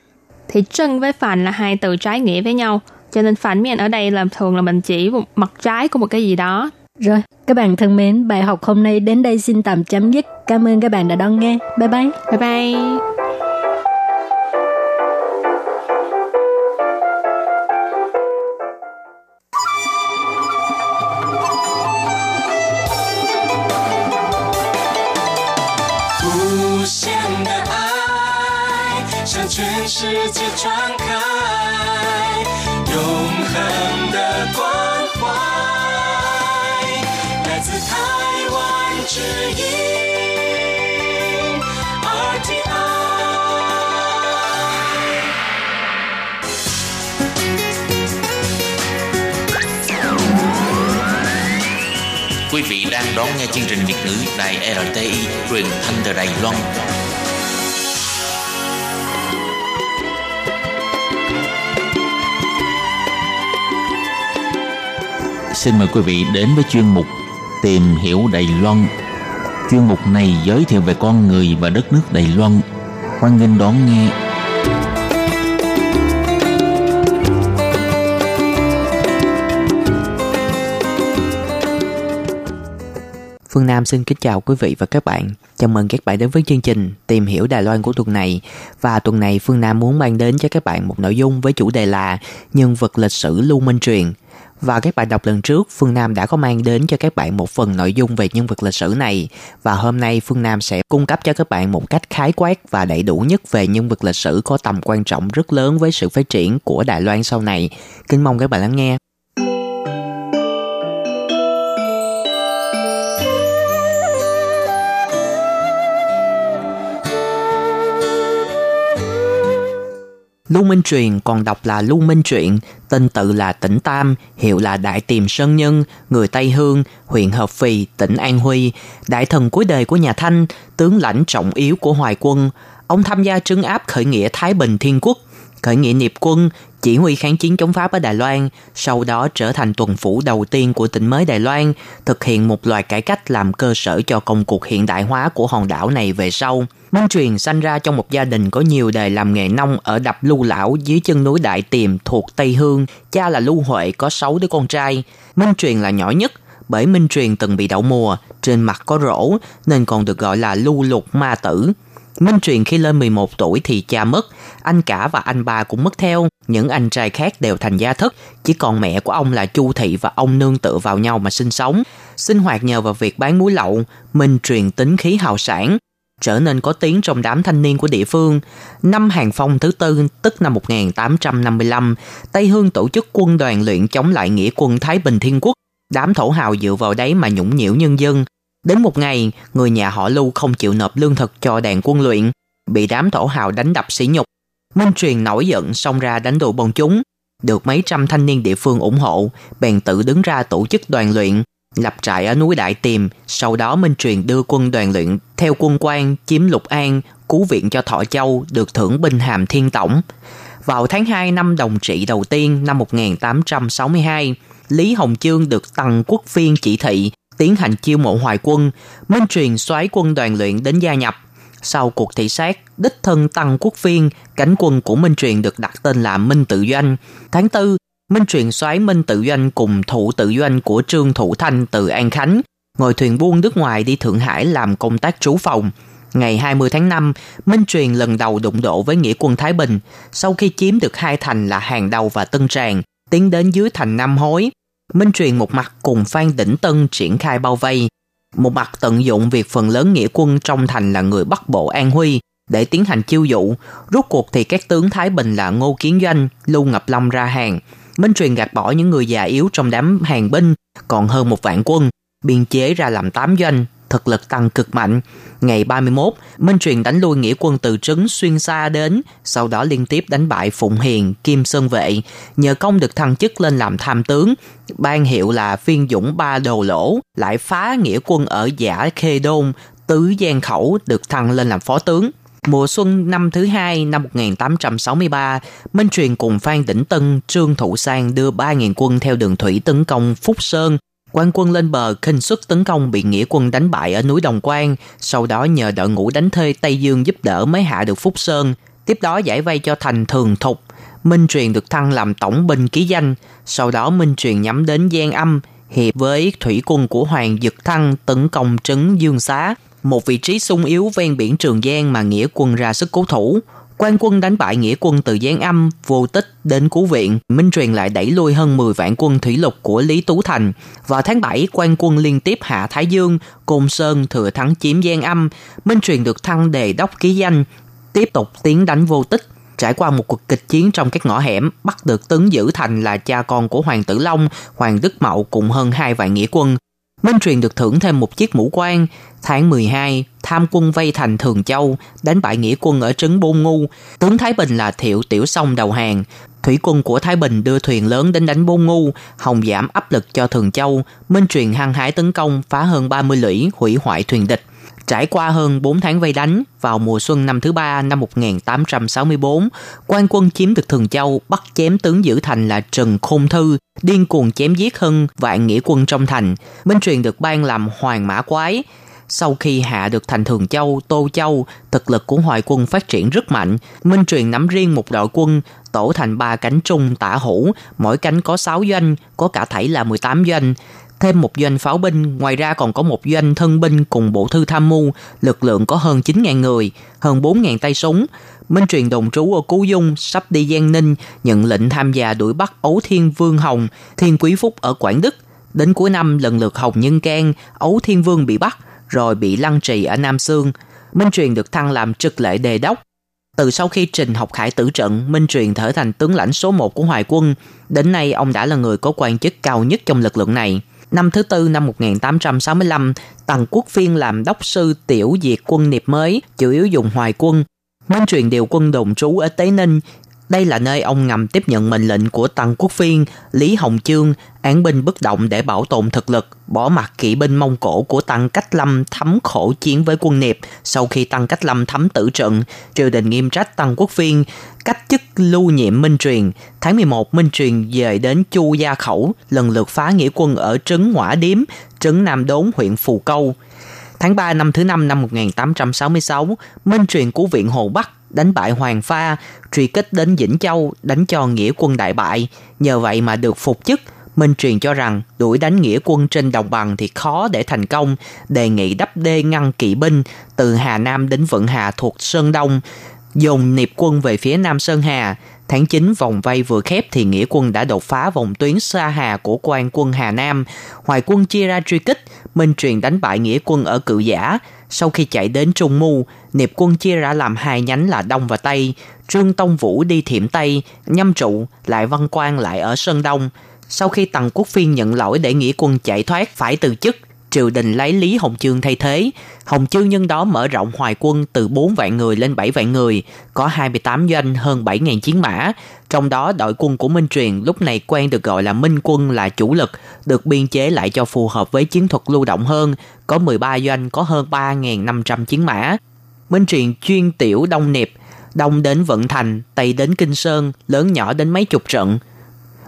Speaker 3: Thì chân với phản là hai từ trái nghĩa với nhau. Cho nên phản miệng ở đây là thường là mình chỉ một mặt trái của một cái gì đó.
Speaker 1: rồi, các bạn thân mến, bài học hôm nay đến đây xin tạm chấm dứt. Cảm ơn các bạn đã đón nghe. Bye bye.
Speaker 3: Bye bye.
Speaker 5: Hãy subscribe cho kênh Ghiền Mì Gõ Để không bỏ lỡ những video hấp dẫn
Speaker 2: Quý vị đang đón nghe chương trình Việt ngữ Đài RTI truyền thanh từ Đài Loan. Xin mời quý vị đến với chuyên mục Tìm hiểu Đài Loan. Chuyên mục này giới thiệu về con người và đất nước Đài Loan. Hoan nghênh đón nghe.
Speaker 6: Phương Nam xin kính chào quý vị và các bạn. Chào mừng các bạn đến với chương trình Tìm hiểu Đài Loan của tuần này. Và tuần này, Phương Nam muốn mang đến cho các bạn một nội dung với chủ đề là nhân vật lịch sử Lưu Minh Truyền. Và các bạn đọc lần trước, Phương Nam đã có mang đến cho các bạn một phần nội dung về nhân vật lịch sử này. Và hôm nay Phương Nam sẽ cung cấp cho các bạn một cách khái quát và đầy đủ nhất về nhân vật lịch sử có tầm quan trọng rất lớn với sự phát triển của Đài Loan sau này. Kính mong các bạn lắng nghe. Lưu Minh Truyền còn đọc là Lưu Minh Truyện, tên tự là Tỉnh Tam, hiệu là Đại Tiềm Sơn Nhân, người Tây Hương, huyện Hợp Phì, tỉnh An Huy, đại thần cuối đời của nhà Thanh, tướng lãnh trọng yếu của Hoài quân. Ông tham gia trấn áp khởi nghĩa Thái Bình Thiên Quốc, khởi nghĩa nghiệp quân, chỉ huy kháng chiến chống Pháp ở Đài Loan, sau đó trở thành tuần phủ đầu tiên của tỉnh mới Đài Loan, thực hiện một loạt cải cách làm cơ sở cho công cuộc hiện đại hóa của hòn đảo này về sau. Minh Truyền sanh ra trong một gia đình có nhiều đời làm nghề nông ở đập Lưu Lão dưới chân núi Đại Tiềm thuộc Tây Hương. Cha là Lưu Huệ có 6 đứa con trai. Minh Truyền là nhỏ nhất, bởi Minh Truyền từng bị đậu mùa, trên mặt có rỗ nên còn được gọi là lưu lục ma tử. Minh Truyền khi lên 11 tuổi thì cha mất, anh cả và anh ba cũng mất theo, những anh trai khác đều thành gia thất, chỉ còn mẹ của ông là Chu Thị và ông nương tựa vào nhau mà sinh sống. Sinh hoạt nhờ vào việc bán muối lậu, Minh Truyền tính khí hào sản, trở nên có tiếng trong đám thanh niên của địa phương. Năm Hàng Phong thứ tư, tức năm 1855, Tây Hương tổ chức quân đoàn luyện chống lại nghĩa quân Thái Bình Thiên Quốc. Đám thổ hào dựa vào đấy mà nhũng nhiễu nhân dân. Đến một ngày, người nhà họ Lưu không chịu nộp lương thực cho đàn quân luyện, bị đám thổ hào đánh đập sỉ nhục. Minh Truyền nổi giận xông ra đánh đuổi bọn chúng. Được mấy trăm thanh niên địa phương ủng hộ, bèn tự đứng ra tổ chức đoàn luyện, lập trại ở núi Đại Tiềm, sau đó Minh Truyền đưa quân đoàn luyện theo quân quan chiếm Lục An, cứu viện cho Thọ Châu, được thưởng binh hàm thiên tổng. Vào tháng 2 năm đồng trị đầu tiên năm 1862, Lý Hồng Chương được Tăng Quốc Phiên chỉ thị tiến hành chiêu mộ hoài quân, Minh Truyền xoáy quân đoàn luyện đến gia nhập. Sau cuộc thị sát, đích thân Tăng Quốc Phiên, cánh quân của Minh Truyền được đặt tên là Minh Tự Doanh. Tháng 4, Minh Truyền xoáy Minh Tự Doanh cùng thủ tự doanh của Trương Thủ Thanh từ An Khánh, ngồi thuyền buôn nước ngoài đi Thượng Hải làm công tác trú phòng. Ngày 20 tháng 5, Minh Truyền lần đầu đụng độ với nghĩa quân Thái Bình, sau khi chiếm được hai thành là Hàng Đầu và Tân Tràng, tiến đến dưới thành Nam Hối. Minh Truyền một mặt cùng Phan Đỉnh Tân triển khai bao vây, một mặt tận dụng việc phần lớn nghĩa quân trong thành là người Bắc Bộ An Huy để tiến hành chiêu dụ. Rốt cuộc thì các tướng Thái Bình là Ngô Kiến Doanh, Lưu Ngập Long ra hàng. Minh Truyền gạt bỏ những người già yếu trong đám hàng binh, còn hơn một vạn quân, biên chế ra làm tám doanh, thực lực tăng cực mạnh. Ngày 31, Minh Truyền đánh lui nghĩa quân từ trấn xuyên xa đến, sau đó liên tiếp đánh bại Phụng Hiền, Kim Sơn Vệ, nhờ công được thăng chức lên làm tham tướng, ban hiệu là phiên dũng ba đồ lỗ, lại phá nghĩa quân ở giả Khê Đôn, Tứ Giang Khẩu được thăng lên làm phó tướng. Mùa xuân năm thứ hai năm 1863, Minh Truyền cùng Phan Đỉnh Tân, Trương Thụ Sang đưa 3.000 quân theo đường thủy tấn công Phúc Sơn. Quan quân lên bờ khinh xuất tấn công bị nghĩa quân đánh bại ở núi Đồng Quan, sau đó nhờ đội ngũ đánh thuê Tây Dương giúp đỡ mới hạ được Phúc Sơn. Tiếp đó giải vây cho thành Thường Thục. Minh Truyền được thăng làm tổng binh ký danh, sau đó Minh Truyền nhắm đến Giang Âm, hiệp với thủy quân của Hoàng Dực Thăng tấn công trấn Dương Xá, một vị trí sung yếu ven biển Trường Giang mà nghĩa quân ra sức cố thủ. Quan quân đánh bại nghĩa quân từ Giang Âm, vô tích đến cứu viện, Minh Truyền lại đẩy lui hơn 10 vạn quân thủy lục của Lý Tú Thành. Vào tháng 7, quan quân liên tiếp hạ Thái Dương, Côn Sơn thừa thắng chiếm Giang Âm, Minh Truyền được thăng đề đốc ký danh, tiếp tục tiến đánh vô tích. Trải qua một cuộc kịch chiến trong các ngõ hẻm, bắt được Tấn Giữ Thành là cha con của Hoàng Tử Long, Hoàng Đức Mậu cùng hơn hai vạn nghĩa quân. Minh Truyền được thưởng thêm một chiếc mũ quan. Tháng 12, tham quân vây thành Thường Châu, đánh bại nghĩa quân ở trấn Bôn Ngu. Tướng Thái Bình là Thiệu Tiểu Sông đầu hàng. Thủy quân của Thái Bình đưa thuyền lớn đến đánh Bôn Ngu, hòng giảm áp lực cho Thường Châu. Minh Truyền hăng hái tấn công, phá hơn 30 lũy, hủy hoại thuyền địch. Trải qua hơn 4 tháng vây đánh, vào mùa xuân năm thứ ba năm 1864, quan quân chiếm được Thường Châu, bắt chém tướng giữ thành là Trần Khôn Thư, điên cuồng chém giết hơn vạn nghĩa quân trong thành. Minh truyền được ban làm hoàng mã quái. Sau khi hạ được thành Thường Châu, Tô Châu, thực lực của hoài quân phát triển rất mạnh. Minh truyền nắm riêng một đội quân, tổ thành ba cánh trung tả hữu, mỗi cánh có 6 doanh, có cả thảy là 18 doanh thêm một doanh pháo binh, ngoài ra còn có một doanh thân binh cùng bộ thư tham mưu, lực lượng có hơn 9.000 người, hơn 4.000 tay súng. Minh truyền đồng trú ở Cú Dung, sắp đi Giang Ninh, nhận lệnh tham gia đuổi bắt Ấu Thiên Vương Hồng, Thiên Quý Phúc ở Quảng Đức. Đến cuối năm lần lượt Hồng Nhân Can, Ấu Thiên Vương bị bắt, rồi bị lăng trì ở Nam Sương. Minh truyền được thăng làm trực lệ đề đốc. Từ sau khi Trình học khải tử trận, Minh truyền trở thành tướng lãnh số 1 của Hoài quân. Đến nay, ông đã là người có quan chức cao nhất trong lực lượng này. Năm thứ tư năm 1865, Tần Quốc Phiên làm đốc sư tiểu diệt quân nghiệp mới, chủ yếu dùng hoài quân. Minh truyền điều quân đồn trú ở Tế Ninh, đây là nơi ông ngầm tiếp nhận mệnh lệnh của Tăng Quốc Phiên, Lý Hồng Chương, án binh bất động để bảo tồn thực lực, bỏ mặt kỵ binh Mông Cổ của Tăng Cách Lâm thấm khổ chiến với quân Niệp. Sau khi Tăng Cách Lâm thấm tử trận, triều đình nghiêm trách Tăng Quốc Phiên, cách chức lưu nhiệm Minh Truyền. Tháng 11, Minh Truyền về đến Chu Gia Khẩu, lần lượt phá nghĩa quân ở trấn Hỏa Điếm, trấn Nam Đốn, huyện Phù Câu. Tháng 3 năm thứ năm năm 1866, Minh Truyền của Viện Hồ Bắc đánh bại Hoàng Pha, truy kích đến Vĩnh Châu, đánh cho nghĩa quân đại bại. Nhờ vậy mà được phục chức, Minh truyền cho rằng đuổi đánh nghĩa quân trên đồng bằng thì khó để thành công, đề nghị đắp đê ngăn kỵ binh từ Hà Nam đến Vận Hà thuộc Sơn Đông, dùng niệp quân về phía Nam Sơn Hà. Tháng 9 vòng vây vừa khép thì nghĩa quân đã đột phá vòng tuyến xa Hà của quan quân Hà Nam. Hoài quân chia ra truy kích, Minh truyền đánh bại nghĩa quân ở Cự Giả. Sau khi chạy đến Trung Mu, Niệp quân chia ra làm hai nhánh là Đông và Tây. Trương Tông Vũ đi Thiểm Tây, Nhâm Trụ, lại Văn Quang lại ở Sơn Đông. Sau khi Tần Quốc Phiên nhận lỗi để nghĩa quân chạy thoát phải từ chức, triều đình lấy Lý Hồng Chương thay thế. Hồng Chương nhân đó mở rộng hoài quân từ 4 vạn người lên 7 vạn người, có 28 doanh hơn 7.000 chiến mã. Trong đó đội quân của Minh Truyền lúc này quen được gọi là Minh quân là chủ lực, được biên chế lại cho phù hợp với chiến thuật lưu động hơn, có 13 doanh có hơn 3.500 chiến mã. Minh Truyền chuyên tiểu đông niệp, đông đến Vận Thành, tây đến Kinh Sơn, lớn nhỏ đến mấy chục trận.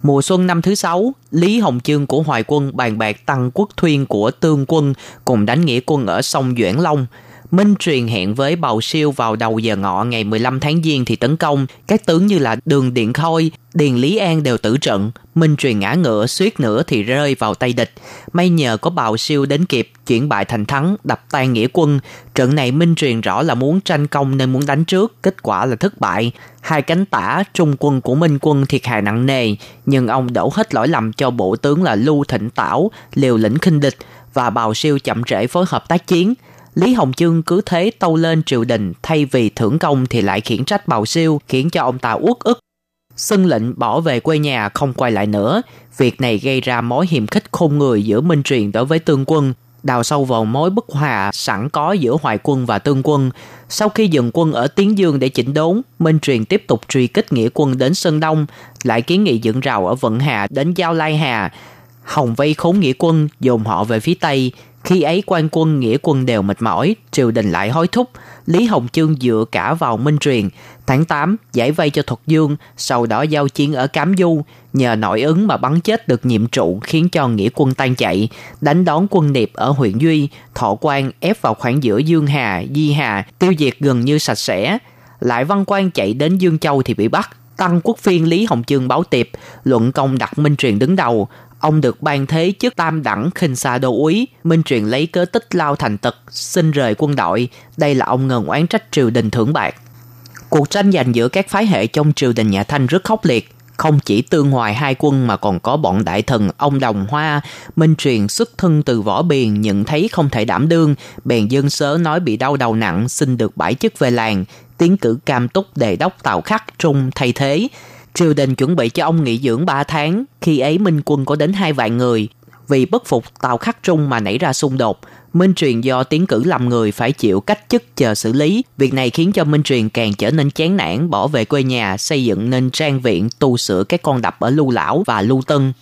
Speaker 6: Mùa xuân năm thứ sáu, Lý Hồng Chương của Hoài quân bàn bạc tăng quốc thuyên của Tương quân cùng đánh nghĩa quân ở sông Doãn Long. Minh truyền hẹn với Bầu Siêu vào đầu giờ ngọ ngày 15 tháng Giêng thì tấn công. Các tướng như là Đường Điện Khôi, Điền Lý An đều tử trận. Minh truyền ngã ngựa suýt nữa thì rơi vào tay địch. May nhờ có Bào Siêu đến kịp, chuyển bại thành thắng, đập tan nghĩa quân. Trận này Minh truyền rõ là muốn tranh công nên muốn đánh trước, kết quả là thất bại. Hai cánh tả trung quân của Minh quân thiệt hại nặng nề, nhưng ông đổ hết lỗi lầm cho bộ tướng là Lưu Thịnh Tảo, liều lĩnh khinh địch và Bào Siêu chậm trễ phối hợp tác chiến. Lý Hồng Chương cứ thế tâu lên triều đình thay vì thưởng công thì lại khiển trách Bào Siêu khiến cho ông ta uất ức. Xưng lệnh bỏ về quê nhà không quay lại nữa. Việc này gây ra mối hiềm khích khôn người giữa Minh Truyền đối với tương quân, đào sâu vào mối bất hòa sẵn có giữa Hoài quân và Tương quân. Sau khi dừng quân ở Tiến Dương để chỉnh đốn, Minh Truyền tiếp tục truy kích nghĩa quân đến Sơn Đông, lại kiến nghị dựng rào ở Vận Hà đến Giao Lai Hà. Hồng vây khốn nghĩa quân, dồn họ về phía Tây, khi ấy quan quân nghĩa quân đều mệt mỏi, triều đình lại hối thúc. Lý Hồng Chương dựa cả vào Minh Truyền. Tháng 8, giải vây cho Thuật Dương, sau đó giao chiến ở Cám Du. Nhờ nội ứng mà bắn chết được nhiệm trụ khiến cho nghĩa quân tan chạy. Đánh đón quân điệp ở huyện Duy, Thọ Quang ép vào khoảng giữa Dương Hà, Di Hà, tiêu diệt gần như sạch sẽ. Lại Văn Quang chạy đến Dương Châu thì bị bắt. Tăng quốc phiên Lý Hồng Chương báo tiệp, luận công đặt Minh Truyền đứng đầu, Ông được ban thế chức tam đẳng khinh xa đô úy, Minh Truyền lấy cớ tích lao thành tật, xin rời quân đội. Đây là ông ngần oán trách triều đình thưởng bạc. Cuộc tranh giành giữa các phái hệ trong triều đình nhà Thanh rất khốc liệt. Không chỉ tương hoài hai quân mà còn có bọn đại thần ông Đồng Hoa, Minh Truyền xuất thân từ võ biền nhận thấy không thể đảm đương, bèn dân sớ nói bị đau đầu nặng xin được bãi chức về làng, tiến cử cam túc đề đốc tàu khắc trung thay thế. Triều đình chuẩn bị cho ông nghỉ dưỡng 3 tháng, khi ấy Minh quân có đến hai vạn người. Vì bất phục Tào Khắc Trung mà nảy ra xung đột, Minh Truyền do tiến cử làm người phải chịu cách chức chờ xử lý. Việc này khiến cho Minh Truyền càng trở nên chán nản, bỏ về quê nhà, xây dựng nên trang viện, tu sửa các con đập ở Lưu Lão và Lưu Tân.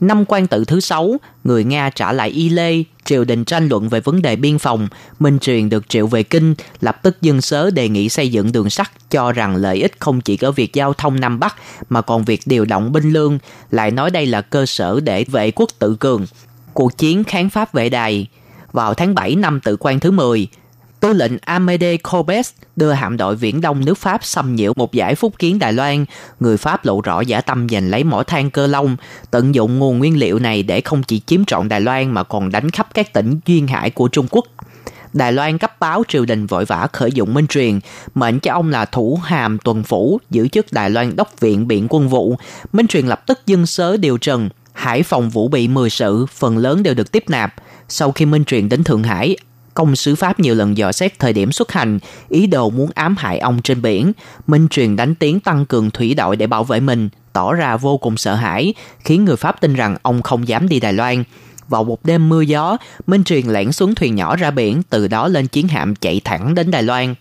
Speaker 6: Năm quan tự thứ sáu, người Nga trả lại Y Lê, triều đình tranh luận về vấn đề biên phòng. Minh Truyền được triệu về Kinh, lập tức dân sớ đề nghị xây dựng đường sắt, cho rằng lợi ích không chỉ có việc giao thông Nam Bắc, mà còn việc điều động binh lương, lại nói đây là cơ sở để vệ quốc tự cường. Cuộc chiến kháng Pháp vệ đài vào tháng 7 năm tự quan thứ 10, Tư lệnh Amédée Corbes đưa hạm đội viễn đông nước Pháp xâm nhiễu một giải phúc kiến Đài Loan. Người Pháp lộ rõ giả tâm giành lấy mỏ than cơ long, tận dụng nguồn nguyên liệu này để không chỉ chiếm trọn Đài Loan mà còn đánh khắp các tỉnh duyên hải của Trung Quốc. Đài Loan cấp báo triều đình vội vã khởi dụng minh truyền, mệnh cho ông là thủ hàm tuần phủ, giữ chức Đài Loan đốc viện biện quân vụ. Minh truyền lập tức dân sớ điều trần, Hải phòng vũ bị 10 sự, phần lớn đều được tiếp nạp. Sau khi Minh truyền đến Thượng Hải, công sứ Pháp nhiều lần dò xét thời điểm xuất hành, ý đồ muốn ám hại ông trên biển. Minh truyền đánh tiếng tăng cường thủy đội để bảo vệ mình, tỏ ra vô cùng sợ hãi, khiến người Pháp tin rằng ông không dám đi Đài Loan. Vào một đêm mưa gió, Minh truyền lẻn xuống thuyền nhỏ ra biển, từ đó lên chiến hạm chạy thẳng đến Đài Loan.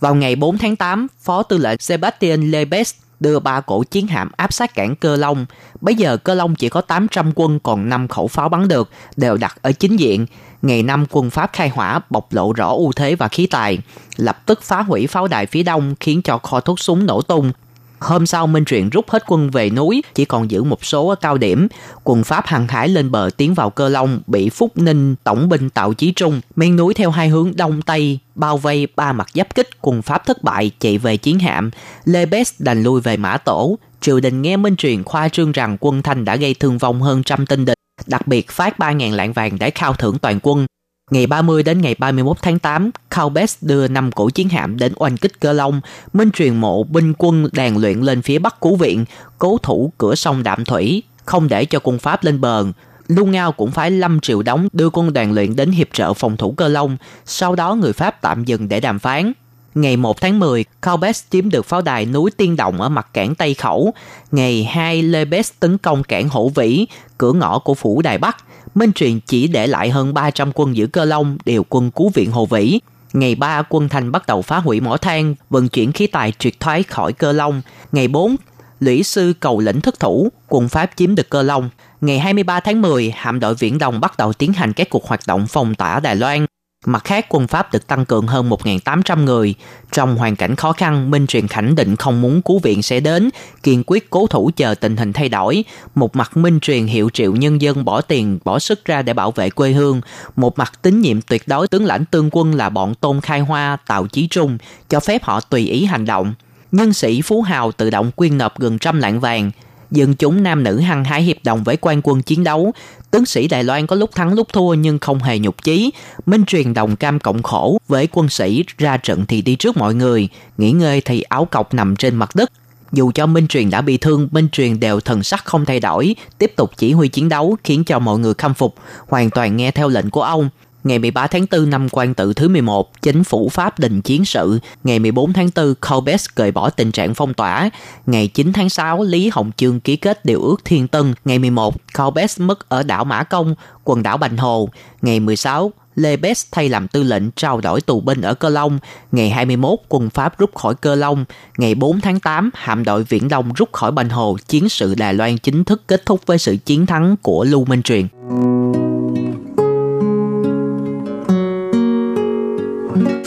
Speaker 6: Vào ngày 4 tháng 8, Phó tư lệnh Sebastian Lebes đưa ba cổ chiến hạm áp sát cảng Cơ Long. Bây giờ Cơ Long chỉ có 800 quân còn 5 khẩu pháo bắn được, đều đặt ở chính diện. Ngày năm quân Pháp khai hỏa bộc lộ rõ ưu thế và khí tài, lập tức phá hủy pháo đài phía đông khiến cho kho thuốc súng nổ tung. Hôm sau Minh Truyện rút hết quân về núi, chỉ còn giữ một số ở cao điểm. Quân Pháp hàng hải lên bờ tiến vào Cơ Long, bị Phúc Ninh tổng binh tạo chí trung, men núi theo hai hướng đông tây, bao vây ba mặt giáp kích, quân Pháp thất bại chạy về chiến hạm. Lê Bes đành lui về Mã Tổ. Triều đình nghe Minh Truyền khoa trương rằng quân Thanh đã gây thương vong hơn trăm tinh địch, đặc biệt phát 3.000 lạng vàng để khao thưởng toàn quân. Ngày 30 đến ngày 31 tháng 8, Calbes đưa năm cổ chiến hạm đến oanh kích Cơ Long, Minh truyền mộ binh quân đàn luyện lên phía bắc cứu viện, cố thủ cửa sông Đạm Thủy, không để cho quân Pháp lên bờ. Lưu Ngao cũng phải 5 triệu đóng đưa quân đoàn luyện đến hiệp trợ phòng thủ Cơ Long, sau đó người Pháp tạm dừng để đàm phán. Ngày 1 tháng 10, Calbes chiếm được pháo đài núi Tiên Động ở mặt cảng Tây Khẩu. Ngày 2, Lebes tấn công cảng Hổ Vĩ, cửa ngõ của phủ Đài Bắc. Minh Truyền chỉ để lại hơn 300 quân giữ cơ long điều quân cứu viện Hồ Vĩ. Ngày 3, quân Thành bắt đầu phá hủy mỏ than, vận chuyển khí tài triệt thoái khỏi cơ long. Ngày 4, Lũy sư cầu lĩnh thất thủ, quân Pháp chiếm được cơ long. Ngày 23 tháng 10, hạm đội Viễn Đông bắt đầu tiến hành các cuộc hoạt động phòng tỏa Đài Loan. Mặt khác, quân Pháp được tăng cường hơn 1.800 người. Trong hoàn cảnh khó khăn, Minh Truyền khẳng định không muốn cứu viện sẽ đến, kiên quyết cố thủ chờ tình hình thay đổi. Một mặt Minh Truyền hiệu triệu nhân dân bỏ tiền, bỏ sức ra để bảo vệ quê hương. Một mặt tín nhiệm tuyệt đối tướng lãnh tương quân là bọn Tôn Khai Hoa, Tào Chí Trung, cho phép họ tùy ý hành động. Nhân sĩ Phú Hào tự động quyên nộp gần trăm lạng vàng dân chúng nam nữ hăng hái hiệp đồng với quan quân chiến đấu. Tướng sĩ Đài Loan có lúc thắng lúc thua nhưng không hề nhục chí. Minh truyền đồng cam cộng khổ với quân sĩ ra trận thì đi trước mọi người, nghỉ ngơi thì áo cọc nằm trên mặt đất. Dù cho Minh Truyền đã bị thương, Minh Truyền đều thần sắc không thay đổi, tiếp tục chỉ huy chiến đấu khiến cho mọi người khâm phục, hoàn toàn nghe theo lệnh của ông. Ngày 13 tháng 4 năm quan tự thứ 11, chính phủ Pháp đình chiến sự. Ngày 14 tháng 4, Colbert cởi bỏ tình trạng phong tỏa. Ngày 9 tháng 6, Lý Hồng Chương ký kết điều ước Thiên Tân. Ngày 11, Colbert mất ở đảo Mã Công, quần đảo Bành Hồ. Ngày 16, Lê Bess thay làm tư lệnh trao đổi tù binh ở Cơ Long. Ngày 21, quân Pháp rút khỏi Cơ Long. Ngày 4 tháng 8, hạm đội Viễn Đông rút khỏi Bành Hồ. Chiến sự Đài Loan chính thức kết thúc với sự chiến thắng của Lưu Minh Truyền.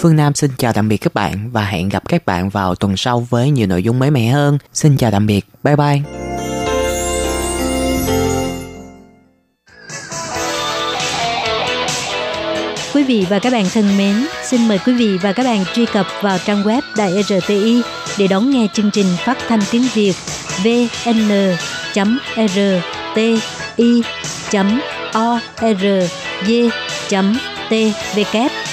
Speaker 6: Phương Nam xin chào tạm biệt các bạn và hẹn gặp các bạn vào tuần sau với nhiều nội dung mới mẻ hơn. Xin chào tạm biệt. Bye bye.
Speaker 1: Quý vị và các bạn thân mến, xin mời quý vị và các bạn truy cập vào trang web Đài RTI để đón nghe chương trình phát thanh tiếng Việt vn.rti.org.tvk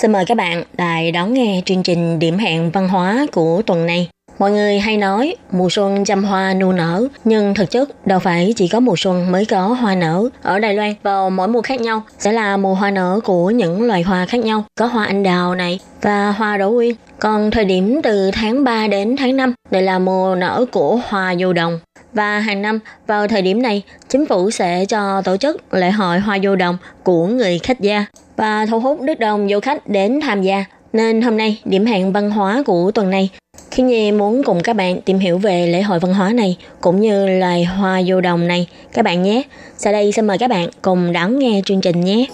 Speaker 7: Xin mời các bạn lại đón nghe chương trình điểm hẹn văn hóa của tuần này. Mọi người hay nói mùa xuân trăm hoa nụ nở, nhưng thực chất đâu phải chỉ có mùa xuân mới có hoa nở. Ở Đài Loan, vào mỗi mùa khác nhau sẽ là mùa hoa nở của những loài hoa khác nhau. Có hoa anh đào này và hoa đỗ quyên. Còn thời điểm từ tháng 3 đến tháng 5, đây là mùa nở của hoa vô đồng. Và hàng năm vào thời điểm này, chính phủ sẽ cho tổ chức lễ hội hoa vô đồng của người khách gia và thu hút rất đông du khách đến tham gia. Nên hôm nay, điểm hẹn văn hóa của tuần này, khi Nhi muốn cùng các bạn tìm hiểu về lễ hội văn hóa này cũng như loài hoa vô đồng này các bạn nhé. Sau đây xin mời các bạn cùng đón nghe chương trình nhé.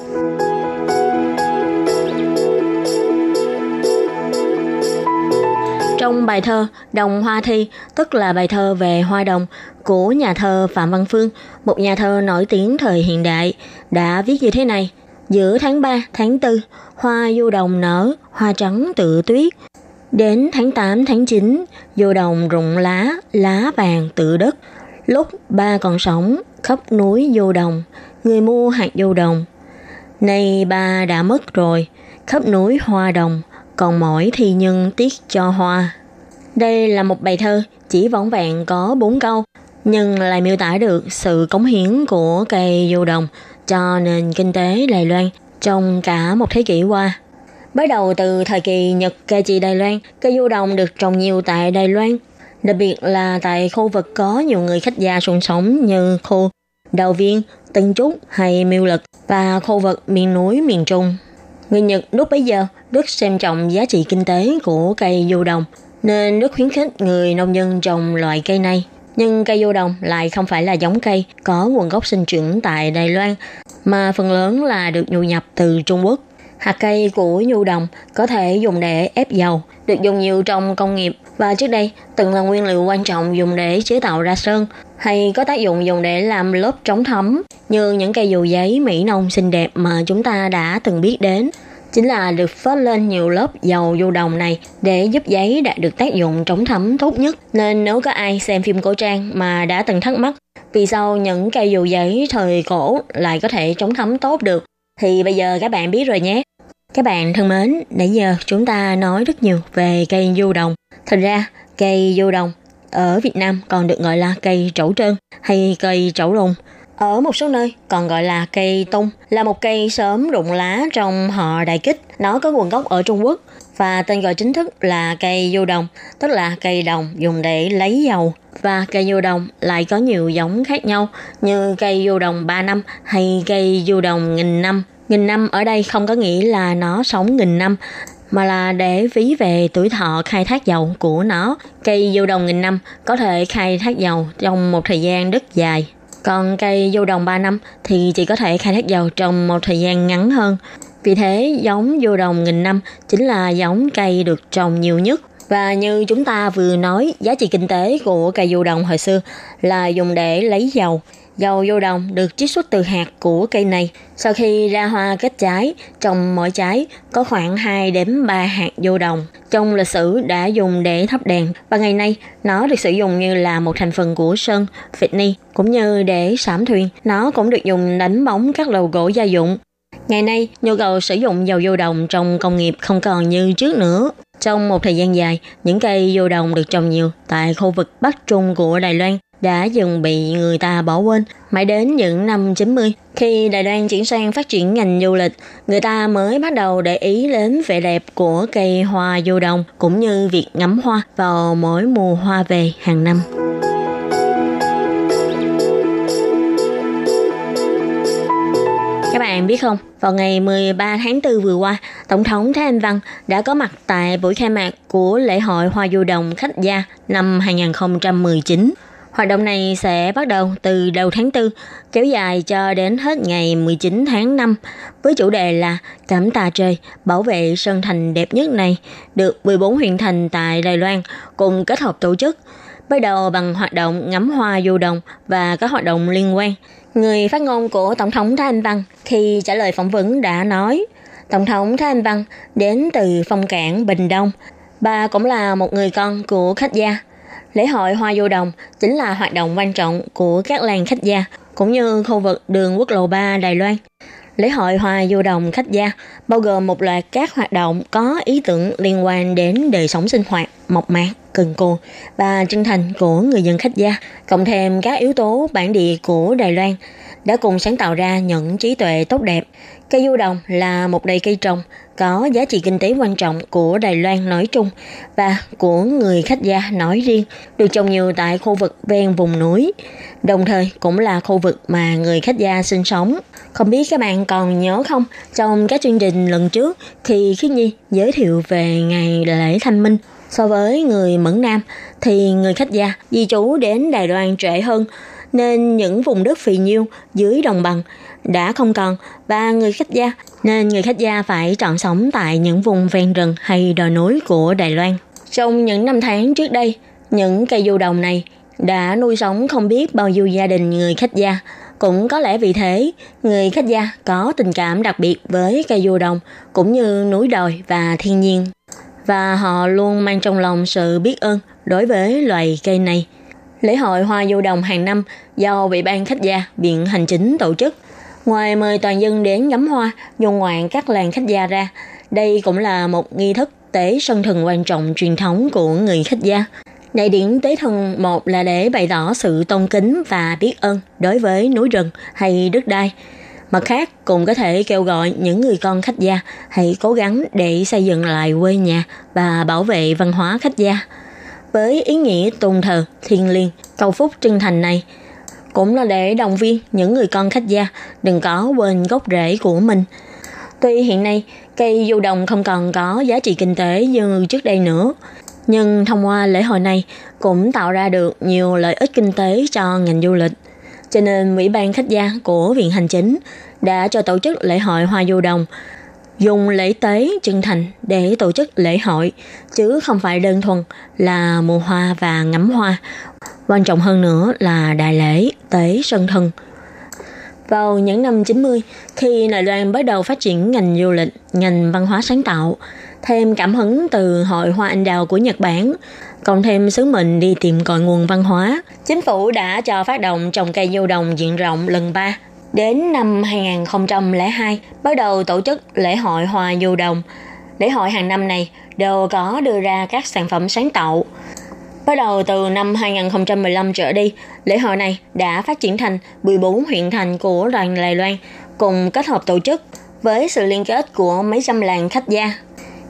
Speaker 7: Trong bài thơ Đồng Hoa Thi, tức là bài thơ về hoa đồng của nhà thơ Phạm Văn Phương, một nhà thơ nổi tiếng thời hiện đại, đã viết như thế này. Giữa tháng 3, tháng 4, hoa du đồng nở, hoa trắng tự tuyết. Đến tháng 8, tháng 9, du đồng rụng lá, lá vàng tự đất. Lúc ba còn sống, khắp núi du đồng, người mua hạt du đồng. Nay ba đã mất rồi, khắp núi hoa đồng, còn mỗi thi nhân tiết cho hoa. Đây là một bài thơ chỉ vỏn vẹn có bốn câu, nhưng lại miêu tả được sự cống hiến của cây du đồng cho nền kinh tế Đài Loan trong cả một thế kỷ qua. Bắt đầu từ thời kỳ Nhật cai trị Đài Loan, cây du đồng được trồng nhiều tại Đài Loan, đặc biệt là tại khu vực có nhiều người khách gia sinh sống như khu Đào Viên, Tân Trúc hay Miêu Lực và khu vực miền núi miền Trung. Người Nhật lúc bấy giờ rất xem trọng giá trị kinh tế của cây du đồng, nên rất khuyến khích người nông dân trồng loại cây này. Nhưng cây du đồng lại không phải là giống cây có nguồn gốc sinh trưởng tại Đài Loan, mà phần lớn là được nhu nhập từ Trung Quốc. Hạt cây của nhu đồng có thể dùng để ép dầu, được dùng nhiều trong công nghiệp và trước đây từng là nguyên liệu quan trọng dùng để chế tạo ra sơn hay có tác dụng dùng để làm lớp chống thấm như những cây dù giấy mỹ nông xinh đẹp mà chúng ta đã từng biết đến chính là được phớt lên nhiều lớp dầu vô đồng này để giúp giấy đạt được tác dụng chống thấm tốt nhất. Nên nếu có ai xem phim cổ trang mà đã từng thắc mắc vì sao những cây dù giấy thời cổ lại có thể chống thấm tốt được thì bây giờ các bạn biết rồi nhé. Các bạn thân mến, nãy giờ chúng ta nói rất nhiều về cây du đồng. Thật ra, cây du đồng ở Việt Nam còn được gọi là cây trẩu trơn hay cây trẩu lùng. Ở một số nơi còn gọi là cây tung, là một cây sớm rụng lá trong họ đại kích. Nó có nguồn gốc ở Trung Quốc và tên gọi chính thức là cây du đồng, tức là cây đồng dùng để lấy dầu. Và cây du đồng lại có nhiều giống khác nhau như cây du đồng 3 năm hay cây du đồng nghìn năm. Nghìn năm ở đây không có nghĩa là nó sống nghìn năm mà là để ví về tuổi thọ khai thác dầu của nó. Cây du đồng nghìn năm có thể khai thác dầu trong một thời gian rất dài. Còn cây dâu đồng 3 năm thì chỉ có thể khai thác dầu trong một thời gian ngắn hơn. Vì thế, giống dâu đồng nghìn năm chính là giống cây được trồng nhiều nhất. Và như chúng ta vừa nói, giá trị kinh tế của cây dâu đồng hồi xưa là dùng để lấy dầu. Dầu vô đồng được chiết xuất từ hạt của cây này. Sau khi ra hoa kết trái, trong mỗi trái có khoảng 2 đến 3 hạt vô đồng. Trong lịch sử đã dùng để thắp đèn và ngày nay nó được sử dụng như là một thành phần của sơn, vịt ni cũng như để sảm thuyền. Nó cũng được dùng đánh bóng các lầu gỗ gia dụng. Ngày nay, nhu cầu sử dụng dầu vô đồng trong công nghiệp không còn như trước nữa. Trong một thời gian dài, những cây vô đồng được trồng nhiều tại khu vực Bắc Trung của Đài Loan đã dần bị người ta bỏ quên. Mãi đến những năm 90, khi Đài Loan chuyển sang phát triển ngành du lịch, người ta mới bắt đầu để ý đến vẻ đẹp của cây hoa du đồng cũng như việc ngắm hoa vào mỗi mùa hoa về hàng năm. Các bạn biết không, vào ngày 13 tháng 4 vừa qua, Tổng thống Thái Anh Văn đã có mặt tại buổi khai mạc của lễ hội Hoa Du Đồng Khách Gia năm 2019. Hoạt động này sẽ bắt đầu từ đầu tháng 4, kéo dài cho đến hết ngày 19 tháng 5, với chủ đề là Cảm tạ trời, bảo vệ sân thành đẹp nhất này, được 14 huyện thành tại Đài Loan cùng kết hợp tổ chức. Bắt đầu bằng hoạt động ngắm hoa du đồng và các hoạt động liên quan. Người phát ngôn của Tổng thống Thái Anh Văn khi trả lời phỏng vấn đã nói, Tổng thống Thái Anh Văn đến từ phong cảng Bình Đông. Bà cũng là một người con của khách gia. Lễ hội Hoa Du Đồng chính là hoạt động quan trọng của các làng khách gia, cũng như khu vực đường quốc lộ 3 Đài Loan. Lễ hội Hoa Du Đồng khách gia bao gồm một loạt các hoạt động có ý tưởng liên quan đến đời sống sinh hoạt, mộc mạc, cần cù và chân thành của người dân khách gia, cộng thêm các yếu tố bản địa của Đài Loan đã cùng sáng tạo ra những trí tuệ tốt đẹp. Cây du đồng là một đầy cây trồng có giá trị kinh tế quan trọng của Đài Loan nói chung và của người khách gia nói riêng, được trồng nhiều tại khu vực ven vùng núi, đồng thời cũng là khu vực mà người khách gia sinh sống. Không biết các bạn còn nhớ không, trong các chương trình lần trước thì Khiết Nhi giới thiệu về ngày lễ Thanh Minh so với người Mẫn Nam thì người khách gia di trú đến Đài Loan trễ hơn nên những vùng đất phì nhiêu dưới đồng bằng đã không còn và người khách gia nên người khách gia phải chọn sống tại những vùng ven rừng hay đồi núi của Đài Loan. Trong những năm tháng trước đây, những cây du đồng này đã nuôi sống không biết bao nhiêu gia đình người khách gia. Cũng có lẽ vì thế, người khách gia có tình cảm đặc biệt với cây du đồng cũng như núi đồi và thiên nhiên. Và họ luôn mang trong lòng sự biết ơn đối với loài cây này. Lễ hội Hoa Du Đồng hàng năm do Ủy ban Khách gia Viện Hành chính tổ chức. Ngoài mời toàn dân đến ngắm hoa, dùng ngoạn các làng khách gia ra, đây cũng là một nghi thức tế sân thần quan trọng truyền thống của người khách gia. Đại điển tế thần một là để bày tỏ sự tôn kính và biết ơn đối với núi rừng hay đất đai. Mặt khác, cũng có thể kêu gọi những người con khách gia hãy cố gắng để xây dựng lại quê nhà và bảo vệ văn hóa khách gia với ý nghĩa tôn thờ, thiêng liêng, cầu phúc chân thành này cũng là để động viên những người con khách gia đừng có quên gốc rễ của mình. Tuy hiện nay cây du đồng không còn có giá trị kinh tế như trước đây nữa, nhưng thông qua lễ hội này cũng tạo ra được nhiều lợi ích kinh tế cho ngành du lịch. Cho nên Ủy ban khách gia của Viện Hành Chính đã cho tổ chức lễ hội Hoa Du Đồng dùng lễ tế chân thành để tổ chức lễ hội, chứ không phải đơn thuần là mùa hoa và ngắm hoa. Quan trọng hơn nữa là đại lễ tế sân thân. Vào những năm 90, khi Đài Loan bắt đầu phát triển ngành du lịch, ngành văn hóa sáng tạo, thêm cảm hứng từ hội hoa anh đào của Nhật Bản, còn thêm sứ mệnh đi tìm cội nguồn văn hóa, chính phủ đã cho phát động trồng cây du đồng diện rộng lần 3 Đến năm 2002, bắt đầu tổ chức lễ hội Hoa Du Đồng. Lễ hội hàng năm này đều có đưa ra các sản phẩm sáng tạo. Bắt đầu từ năm 2015 trở đi, lễ hội này đã phát triển thành 14 huyện thành của đoàn Đài Loan cùng kết hợp tổ chức với sự liên kết của mấy trăm làng khách gia.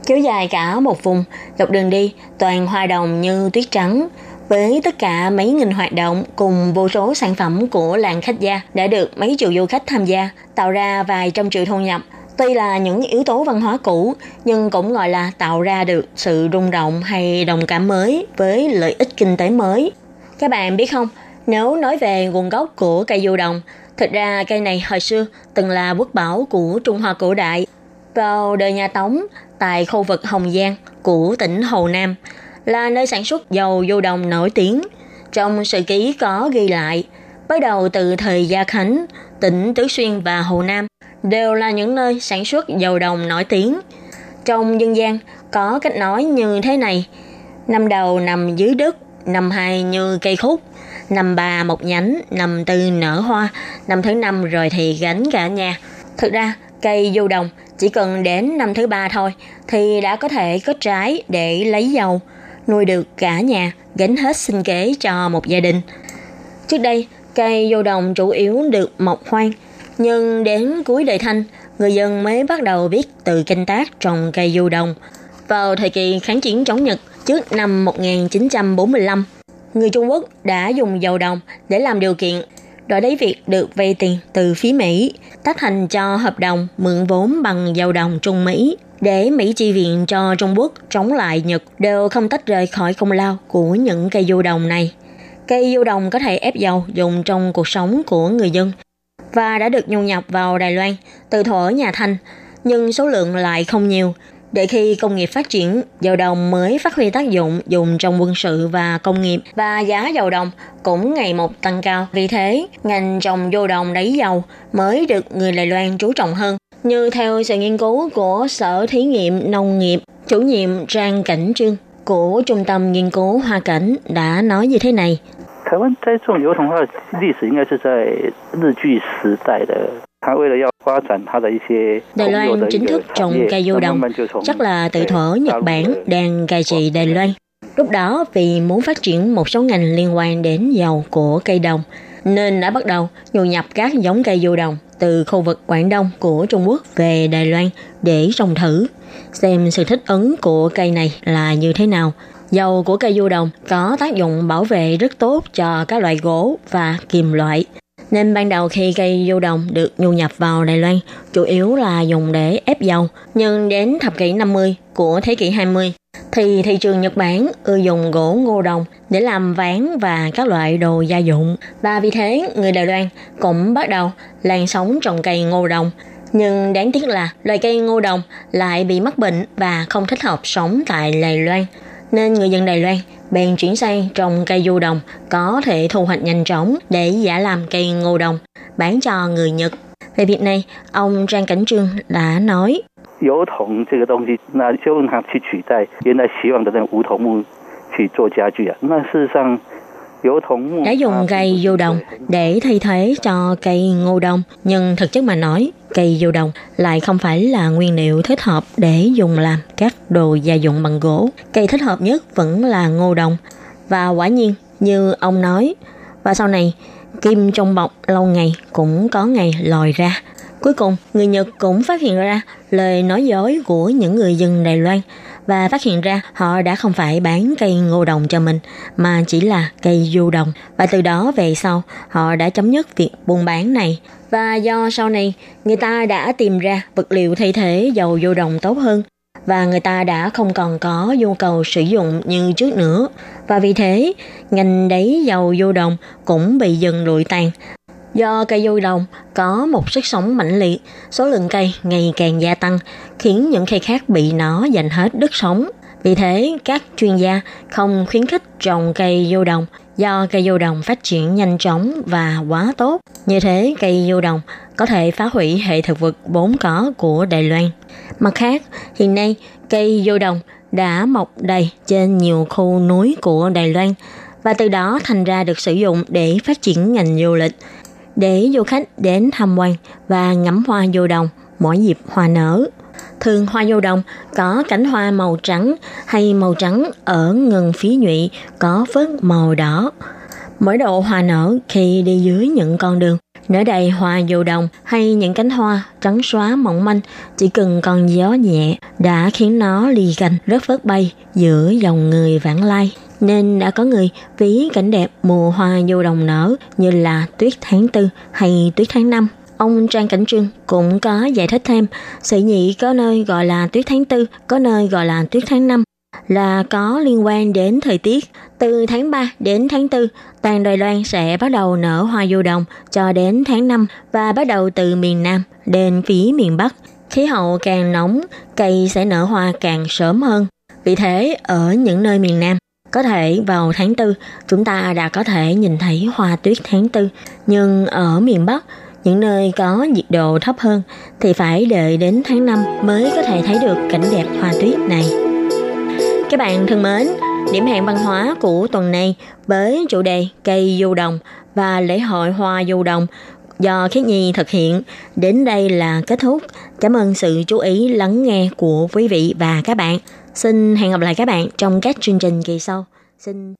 Speaker 7: Kéo dài cả một vùng, dọc đường đi toàn hoa đồng như tuyết trắng, với tất cả mấy nghìn hoạt động cùng vô số sản phẩm của làng khách gia đã được mấy triệu du khách tham gia, tạo ra vài trăm triệu thu nhập. Tuy là những yếu tố văn hóa cũ, nhưng cũng gọi là tạo ra được sự rung động hay đồng cảm mới với lợi ích kinh tế mới. Các bạn biết không, nếu nói về nguồn gốc của cây du đồng, thực ra cây này hồi xưa từng là quốc bảo của Trung Hoa cổ đại. Vào đời nhà Tống, tại khu vực Hồng Giang của tỉnh Hồ Nam, là nơi sản xuất dầu du đồng nổi tiếng. Trong sự ký có ghi lại, bắt đầu từ thời Gia Khánh, tỉnh Tứ Xuyên và Hồ Nam đều là những nơi sản xuất dầu đồng nổi tiếng. Trong dân gian có cách nói như thế này, năm đầu nằm dưới đất, năm hai như cây khúc, năm ba một nhánh, năm tư nở hoa, năm thứ năm rồi thì gánh cả nhà. Thực ra, cây dầu đồng chỉ cần đến năm thứ ba thôi thì đã có thể có trái để lấy dầu nuôi được cả nhà, gánh hết sinh kế cho một gia đình. Trước đây, cây dâu đồng chủ yếu được mọc hoang, nhưng đến cuối đời Thanh, người dân mới bắt đầu biết từ canh tác trồng cây du đồng. Vào thời kỳ kháng chiến chống Nhật trước năm 1945, người Trung Quốc đã dùng dầu đồng để làm điều kiện đổi lấy việc được vay tiền từ phía Mỹ, tác thành cho hợp đồng mượn vốn bằng dầu đồng Trung Mỹ để Mỹ chi viện cho Trung Quốc chống lại Nhật đều không tách rời khỏi công lao của những cây du đồng này. Cây du đồng có thể ép dầu dùng trong cuộc sống của người dân và đã được nhu nhập vào Đài Loan từ thuở nhà Thanh, nhưng số lượng lại không nhiều. Để khi công nghiệp phát triển, dầu đồng mới phát huy tác dụng dùng trong quân sự và công nghiệp và giá dầu đồng cũng ngày một tăng cao. Vì thế, ngành trồng vô đồng đáy dầu mới được người Đài Loan chú trọng hơn. Như theo sự nghiên cứu của Sở Thí nghiệm Nông nghiệp, chủ nhiệm Trang Cảnh Trương của Trung tâm Nghiên cứu Hoa Cảnh đã nói như thế này.
Speaker 8: 台湾栽种油桐花的历史应该是在日据时代的。它为了要发展它的一些
Speaker 7: Đài Loan chính thức trồng cây du đồng chắc là từ thuở Nhật Bản đang cai trị Đài Loan. Lúc đó vì muốn phát triển một số ngành liên quan đến dầu của cây đồng, nên đã bắt đầu du nhập các giống cây du đồng từ khu vực Quảng Đông của Trung Quốc về Đài Loan để trồng thử, xem sự thích ứng của cây này là như thế nào. Dầu của cây du đồng có tác dụng bảo vệ rất tốt cho các loại gỗ và kim loại. Nên ban đầu khi cây du đồng được nhu nhập vào Đài Loan, chủ yếu là dùng để ép dầu. Nhưng đến thập kỷ 50 của thế kỷ 20, thì thị trường Nhật Bản ưa dùng gỗ ngô đồng để làm ván và các loại đồ gia dụng. Và vì thế, người Đài Loan cũng bắt đầu làn sóng trồng cây ngô đồng. Nhưng đáng tiếc là loài cây ngô đồng lại bị mắc bệnh và không thích hợp sống tại Đài Loan Nên người dân Đài Loan bèn chuyển sang trồng cây du đồng có thể thu hoạch nhanh chóng để giả làm cây ngô đồng bán cho người Nhật. Về việc này, ông Trang Cảnh Trương đã nói
Speaker 8: 油桐这个东西，那就用它去取代原来希望的那个梧桐木去做家具啊。那事实上，油桐木
Speaker 7: đã dùng cây du đồng để thay thế cho cây ngô đồng, nhưng thực chất mà nói, cây du đồng lại không phải là nguyên liệu thích hợp để dùng làm các đồ gia dụng bằng gỗ. Cây thích hợp nhất vẫn là ngô đồng. Và quả nhiên, như ông nói, và sau này, kim trong bọc lâu ngày cũng có ngày lòi ra. Cuối cùng, người Nhật cũng phát hiện ra lời nói dối của những người dân Đài Loan và phát hiện ra họ đã không phải bán cây ngô đồng cho mình, mà chỉ là cây du đồng. Và từ đó về sau, họ đã chấm dứt việc buôn bán này. Và do sau này, người ta đã tìm ra vật liệu thay thế dầu du đồng tốt hơn. Và người ta đã không còn có nhu cầu sử dụng như trước nữa. Và vì thế, ngành đáy dầu du đồng cũng bị dần lụi tàn. Do cây du đồng có một sức sống mạnh liệt, số lượng cây ngày càng gia tăng, khiến những cây khác bị nó giành hết đất sống. Vì thế, các chuyên gia không khuyến khích trồng cây du đồng do cây du đồng phát triển nhanh chóng và quá tốt. Như thế, cây du đồng có thể phá hủy hệ thực vật bốn có của Đài Loan. Mặt khác, hiện nay cây du đồng đã mọc đầy trên nhiều khu núi của Đài Loan và từ đó thành ra được sử dụng để phát triển ngành du lịch để du khách đến tham quan và ngắm hoa vô đồng mỗi dịp hoa nở. Thường hoa vô đồng có cánh hoa màu trắng hay màu trắng ở ngần phía nhụy có phớt màu đỏ. Mỗi độ hoa nở khi đi dưới những con đường nở đầy hoa vô đồng hay những cánh hoa trắng xóa mỏng manh, chỉ cần con gió nhẹ đã khiến nó lì cành rất phớt bay giữa dòng người vãng lai nên đã có người ví cảnh đẹp mùa hoa vô đồng nở như là tuyết tháng tư hay tuyết tháng năm. Ông Trang Cảnh Trương cũng có giải thích thêm, sự nhị có nơi gọi là tuyết tháng tư, có nơi gọi là tuyết tháng năm là có liên quan đến thời tiết. Từ tháng 3 đến tháng 4, toàn Đài Loan sẽ bắt đầu nở hoa du đồng cho đến tháng 5 và bắt đầu từ miền Nam đến phía miền Bắc. Khí hậu càng nóng, cây sẽ nở hoa càng sớm hơn. Vì thế, ở những nơi miền Nam, có thể vào tháng 4 chúng ta đã có thể nhìn thấy hoa tuyết tháng 4, nhưng ở miền Bắc, những nơi có nhiệt độ thấp hơn thì phải đợi đến tháng 5 mới có thể thấy được cảnh đẹp hoa tuyết này. Các bạn thân mến, điểm hẹn văn hóa của tuần này với chủ đề cây du đồng và lễ hội hoa du đồng do Khiết Nhi thực hiện đến đây là kết thúc. Cảm ơn sự chú ý lắng nghe của quý vị và các bạn. Xin hẹn gặp lại các bạn trong các chương trình kỳ sau. Xin